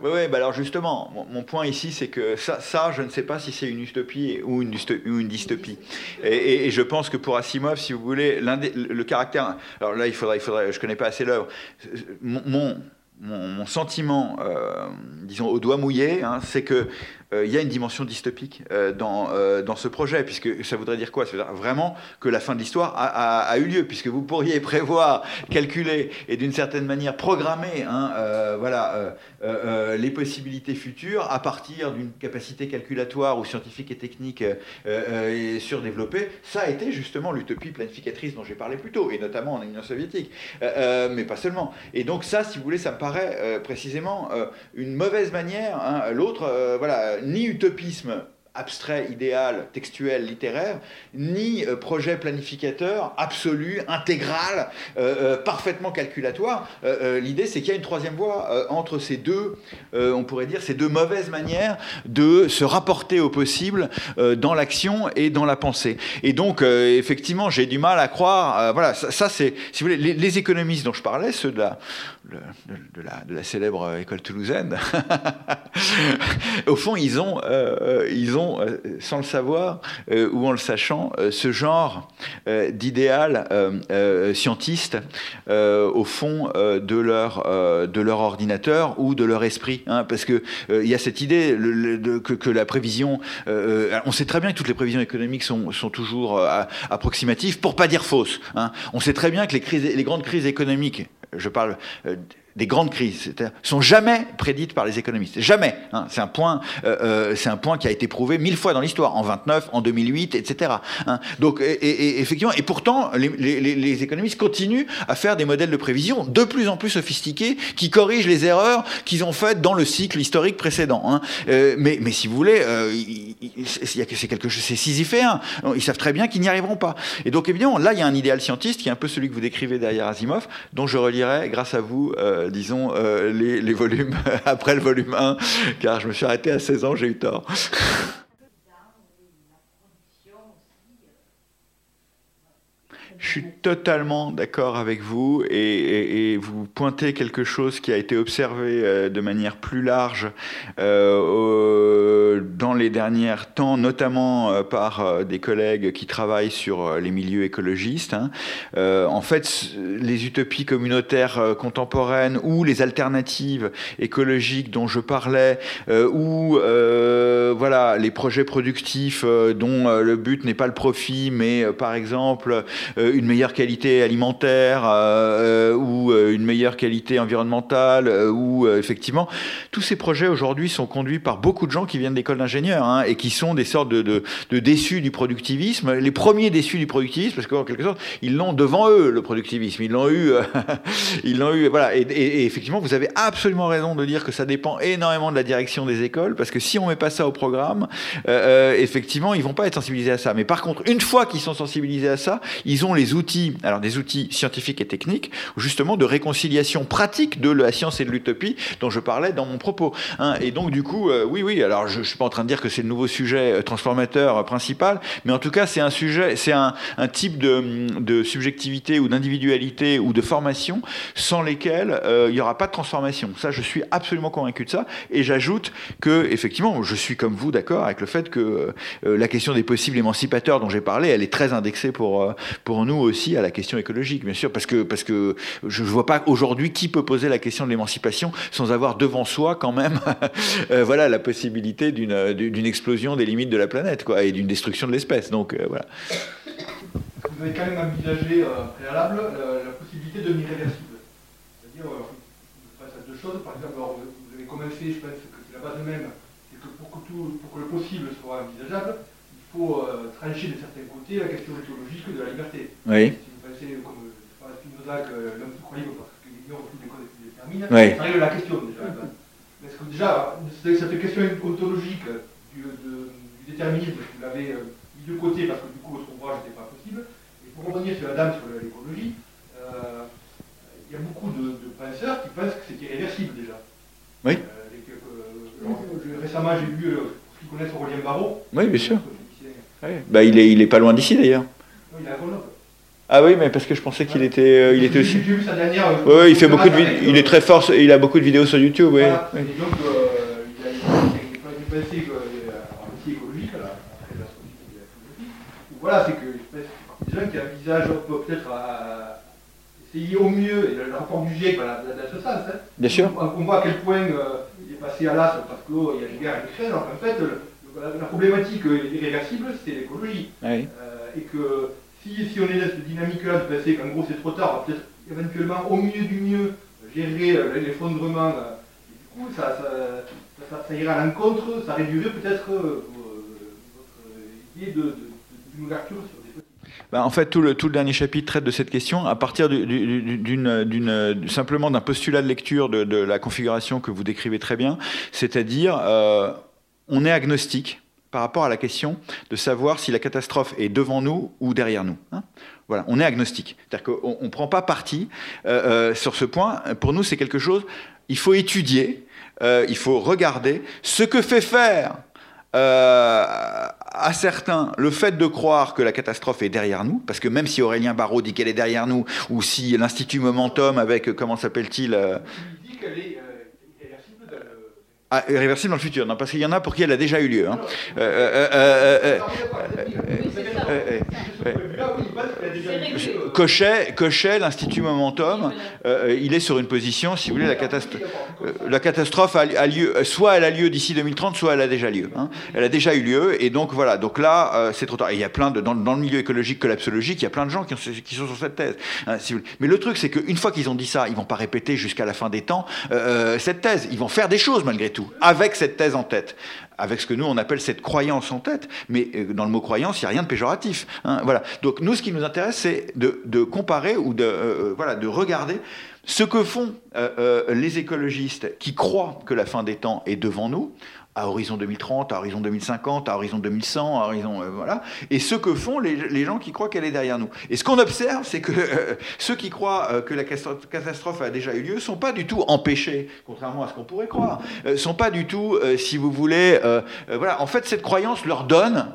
oui, oui bah alors justement, mon, point ici, c'est que ça, je ne sais pas si c'est une utopie ou une, dystopie. Et, je pense que pour Asimov, si vous voulez, le caractère. Alors là, il faudrait, il faudrait je ne connais pas assez l'œuvre. Mon, mon, sentiment, euh, disons, au doigt mouillé, hein, c'est que il euh, y a une dimension dystopique euh, dans, dans ce projet, puisque ça voudrait dire quoi? Ça veut dire vraiment que la fin de l'histoire a, eu lieu, puisque vous pourriez prévoir, calculer et d'une certaine manière programmer hein, voilà, les possibilités futures à partir d'une capacité calculatoire ou scientifique et technique surdéveloppée. Ça a été justement l'utopie planificatrice dont j'ai parlé plus tôt, et notamment en Union soviétique, mais pas seulement. Et donc ça, si vous voulez, ça me paraît précisément une mauvaise manière. Hein, L'autre, voilà ni utopisme abstrait, idéal, textuel, littéraire, ni euh, projet planificateur absolu, intégral, euh, euh, parfaitement calculatoire. L'idée, c'est qu'il y a une troisième voie entre ces deux, on pourrait dire, ces deux mauvaises manières de se rapporter au possible dans l'action et dans la pensée. Et donc, effectivement, j'ai du mal à croire. voilà, ça, c'est, si vous voulez, les, économistes dont je parlais, ceux de la, de, de la, de la célèbre école toulousaine, [LAUGHS] au fond, ils ont, ils ont euh, sans le savoir euh, ou en le sachant, euh, ce genre d'idéal scientiste au fond de, leur, de leur ordinateur ou de leur esprit. Hein, parce qu'il il y a cette idée que, la prévision, on sait très bien que toutes les prévisions économiques sont, sont toujours approximatives, pour pas dire fausses. Hein. On sait très bien que les grandes crises économiques, je parle des grandes crises sont jamais prédites par les économistes. Jamais. Hein. C'est un point, euh, c'est un point qui a été prouvé mille fois dans l'histoire, en 29, en 2008, etc. Hein. Donc, et, et, effectivement, et pourtant, les, les, les, économistes continuent à faire des modèles de prévision de plus en plus sophistiqués qui corrigent les erreurs qu'ils ont faites dans le cycle historique précédent. Hein. Euh, mais, mais si vous voulez, euh, c'est quelque chose, c'est sisyphéen. Ils savent très bien qu'ils n'y arriveront pas. Et donc, évidemment, là, il y a un idéal scientiste qui est un peu celui que vous décrivez derrière Asimov, dont je relirai, grâce à vous, euh, disons, euh, les, les, volumes [LAUGHS] après le volume 1, car je me suis arrêté à 16 ans, j'ai eu tort. [LAUGHS] Je suis totalement d'accord avec vous et, vous pointez quelque chose qui a été observé euh, de manière plus large euh, dans les derniers temps, notamment euh, par des collègues qui travaillent sur les milieux écologistes. Hein. En fait, les utopies communautaires contemporaines ou les alternatives écologiques dont je parlais, ou voilà les projets productifs dont le but n'est pas le profit, mais par exemple une meilleure qualité alimentaire euh, ou une meilleure qualité environnementale euh, ou euh, effectivement tous ces projets aujourd'hui sont conduits par beaucoup de gens qui viennent d'écoles d'ingénieurs hein, et qui sont des sortes de, déçus du productivisme. Les premiers déçus du productivisme parce qu'en quelque sorte ils l'ont devant eux le productivisme. Ils l'ont eu [LAUGHS] ils l'ont eu voilà. Et, effectivement vous avez absolument raison de dire que ça dépend énormément de la direction des écoles parce que si on met pas ça au programme euh, effectivement ils vont pas être sensibilisés à ça. Mais par contre une fois qu'ils sont sensibilisés à ça ils ont les outils, alors des outils scientifiques et techniques, justement de réconciliation pratique de la science et de l'utopie dont je parlais dans mon propos. Hein. Et donc du coup, euh, oui, oui, alors je ne suis pas en train de dire que c'est le nouveau sujet euh, transformateur principal, mais en tout cas c'est un sujet, c'est un, un, type de, de subjectivité ou d'individualité ou de formation sans lesquelles il n'y aura pas de transformation. Ça, je suis absolument convaincu de ça. Et j'ajoute que, effectivement, je suis comme vous d'accord avec le fait que la question des possibles émancipateurs dont j'ai parlé, elle est très indexée pour, pour nous aussi à la question écologique, bien sûr, parce que, parce que je ne vois pas aujourd'hui qui peut poser la question de l'émancipation sans avoir devant soi quand même [LAUGHS] euh, voilà, la possibilité d'une explosion des limites de la planète quoi, et d'une destruction de l'espèce. Donc euh, voilà. Vous avez quand même envisagé euh, préalable la, possibilité de l'irréversible. C'est-à-dire, je pense à deux choses. Par exemple, vous avez commencé, je pense que c'est la base même, c'est que pour que, tout, pour que le possible soit envisageable, faut trancher de certains côtés la question écologique de la liberté. Oui. Si vous pensez, comme Spinoza, que l'homme se croyait parce qu'il ignore toutes les causes qui déterminent, oui. ça arrive la question déjà. Parce que déjà, cette question ontologique du, de, du déterminisme, vous l'avez euh, mis de côté parce que du coup votre ouvrage n'était pas possible. Et pour revenir sur la dame, sur l'écologie, euh, il y a beaucoup de, de, penseurs qui pensent que c'est irréversible déjà. Oui. Euh, et que, euh, récemment, j'ai lu, pour ceux qui connaissent Aurélien Barraud. Oui, bien sûr. Oui. Bah, il, est, il est pas loin d'ici d'ailleurs. Oui, il est à Grenoble. Ah oui, mais parce que je pensais qu'il était, euh, il était aussi. Vu sa dernière. Oui, ouais, il fait beaucoup de, il est très fort, il a beaucoup de vidéos sur YouTube, oui. Voilà. Et donc, euh, il a une pensée aussi écologique, là, après la la. Voilà, c'est que des gens qui envisagent peut-être à essayer au mieux, et le rapport du GIEC va dans ce sens. Hein. Bien sûr. On, voit à quel point euh, il est passé à l'as parce qu'il y a crènes. Alors en fait, le, la, problématique irréversible, c'est l'écologie. Oui. Euh, et que si, si, on est dans cette dynamique-là de penser qu'en gros c'est trop tard, peut-être éventuellement au mieux du mieux gérer euh, l'effondrement, euh, du coup ça, ça, ça, ça, ira à l'encontre, ça réduirait peut-être euh, votre idée d'une ouverture sur des ben, en fait, tout le, tout le, dernier chapitre traite de cette question à partir d'une, simplement d'un postulat de lecture de, de, la configuration que vous décrivez très bien, c'est-à-dire euh, on est agnostique par rapport à la question de savoir si la catastrophe est devant nous ou derrière nous. Hein voilà, on est agnostique. C'est-à-dire qu'on ne prend pas parti euh, euh, sur ce point. Pour nous, c'est quelque chose, il faut étudier, euh, il faut regarder ce que fait faire à certains le fait de croire que la catastrophe est derrière nous, parce que même si Aurélien Barraud dit qu'elle est derrière nous, ou si l'Institut Momentum avec, comment s'appelle-t-il ah, irréversible dans le futur, non, parce qu'il y en a pour qui elle a déjà eu lieu. Hein. Euh, euh, euh, Cochet, Cochet l'Institut Momentum, il est sur une position, si vous voulez, la, catastrophe, la catastrophe a, lieu, soit elle a lieu d'ici 2030, soit elle a déjà lieu. Hein. Elle a déjà eu lieu, et donc voilà, donc là, c'est trop tard. Et il y a plein de, dans, dans, le milieu écologique collapsologique, il y a plein de gens qui, ont, qui sont sur cette thèse. Hein, Mais le truc, c'est qu'une fois qu'ils ont dit ça, ils vont pas répéter jusqu'à la fin des temps cette thèse. Ils vont faire des choses malgré tout avec cette thèse en tête, avec ce que nous on appelle cette croyance en tête, mais euh, dans le mot croyance, il n'y a rien de péjoratif. Hein, voilà. Donc nous, ce qui nous intéresse, c'est de, comparer ou de, euh, voilà, de regarder ce que font euh, les écologistes qui croient que la fin des temps est devant nous, à horizon 2030, à horizon 2050, à horizon 2100, à horizon euh, voilà, et ce que font les, gens qui croient qu'elle est derrière nous. Et ce qu'on observe, c'est que [LAUGHS] euh, ceux qui croient euh, que la catastrophe a déjà eu lieu sont pas du tout empêchés, contrairement à ce qu'on pourrait croire, sont pas du tout, si vous voulez, voilà. En fait, cette croyance leur donne,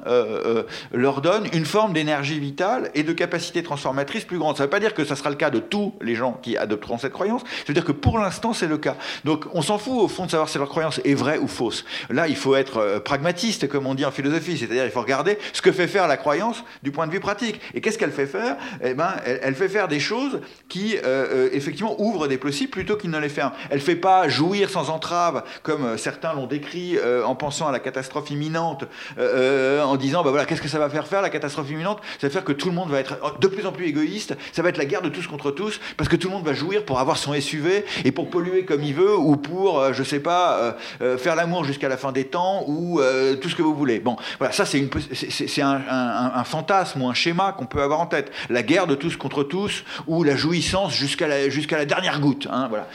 leur donne une forme d'énergie vitale et de capacité transformatrice plus grande. Ça ne veut pas dire que ça sera le cas de tous les gens qui adopteront cette croyance. Ça veut dire que pour l'instant, c'est le cas. Donc, on s'en fout au fond de savoir si leur croyance est vraie ou fausse. Là, il faut être euh, pragmatiste, comme on dit en philosophie, c'est-à-dire il faut regarder ce que fait faire la croyance du point de vue pratique. Et qu'est-ce qu'elle fait faire? Eh ben, elle, fait faire des choses qui, euh, euh, effectivement, ouvrent des possibles plutôt qu'ils ne les ferment. Elle ne fait pas jouir sans entrave, comme certains l'ont décrit en pensant à la catastrophe imminente, en disant, bah voilà, qu'est-ce que ça va faire faire la catastrophe imminente? Ça va faire que tout le monde va être de plus en plus égoïste, ça va être la guerre de tous contre tous, parce que tout le monde va jouir pour avoir son SUV et pour polluer comme il veut, ou pour, je sais pas, faire l'amour jusqu'à la fin des temps ou euh, tout ce que vous voulez. Bon, voilà, ça c'est un, fantasme ou un schéma qu'on peut avoir en tête. La guerre de tous contre tous ou la jouissance jusqu'à la, jusqu'à la dernière goutte. Hein, voilà.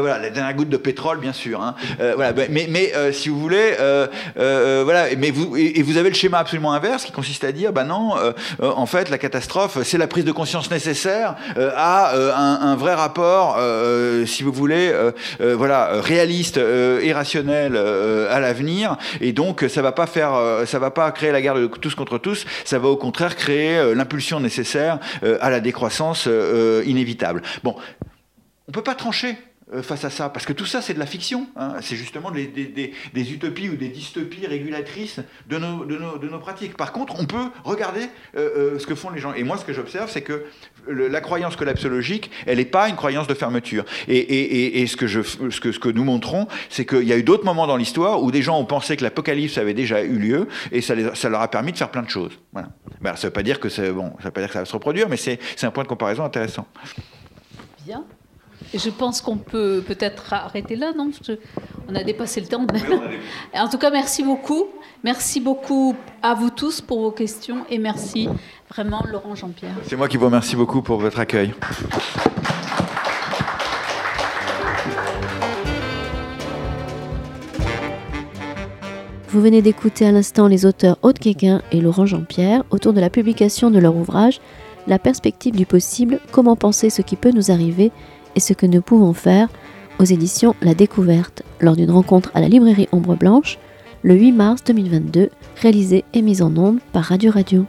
voilà, la dernière goutte de pétrole, bien sûr. Hein. voilà, ben, mais, si vous voulez, voilà, mais vous, et, vous avez le schéma absolument inverse qui consiste à dire, bah non, en fait, la catastrophe, c'est la prise de conscience nécessaire à un, un, vrai rapport, si vous voulez, voilà, réaliste et rationnel à l'avenir. Et donc, ça va pas faire, ça va pas créer la guerre de tous contre tous. Ça va au contraire créer l'impulsion nécessaire à la décroissance inévitable. Bon, on peut pas trancher euh, face à ça, parce que tout ça c'est de la fiction, hein. c'est justement des, utopies ou des dystopies régulatrices de nos, pratiques. Par contre, on peut regarder euh, euh, ce que font les gens. Et moi, ce que j'observe, c'est que la croyance collapsologique, elle n'est pas une croyance de fermeture. Et, ce, que nous montrons, c'est qu'il y a eu d'autres moments dans l'histoire où des gens ont pensé que l'apocalypse avait déjà eu lieu, et ça, leur a permis de faire plein de choses. Voilà. Ben, ça ne veut pas dire que ça va se reproduire, mais c'est un point de comparaison intéressant. Bien je pense qu'on peut peut-être arrêter là, non On a dépassé le temps. [LAUGHS] en tout cas, merci beaucoup. Merci beaucoup à vous tous pour vos questions et merci vraiment Laurent Jean-Pierre. C'est moi qui vous remercie beaucoup pour votre accueil. Vous venez d'écouter à l'instant les auteurs Aude Quéquin et Laurent Jean-Pierre autour de la publication de leur ouvrage La perspective du possible, comment penser ce qui peut nous arriver et ce que nous pouvons faire aux éditions La Découverte lors d'une rencontre à la librairie Ombre Blanche le 8 mars 2022, réalisée et mise en ombre par Radio Radio.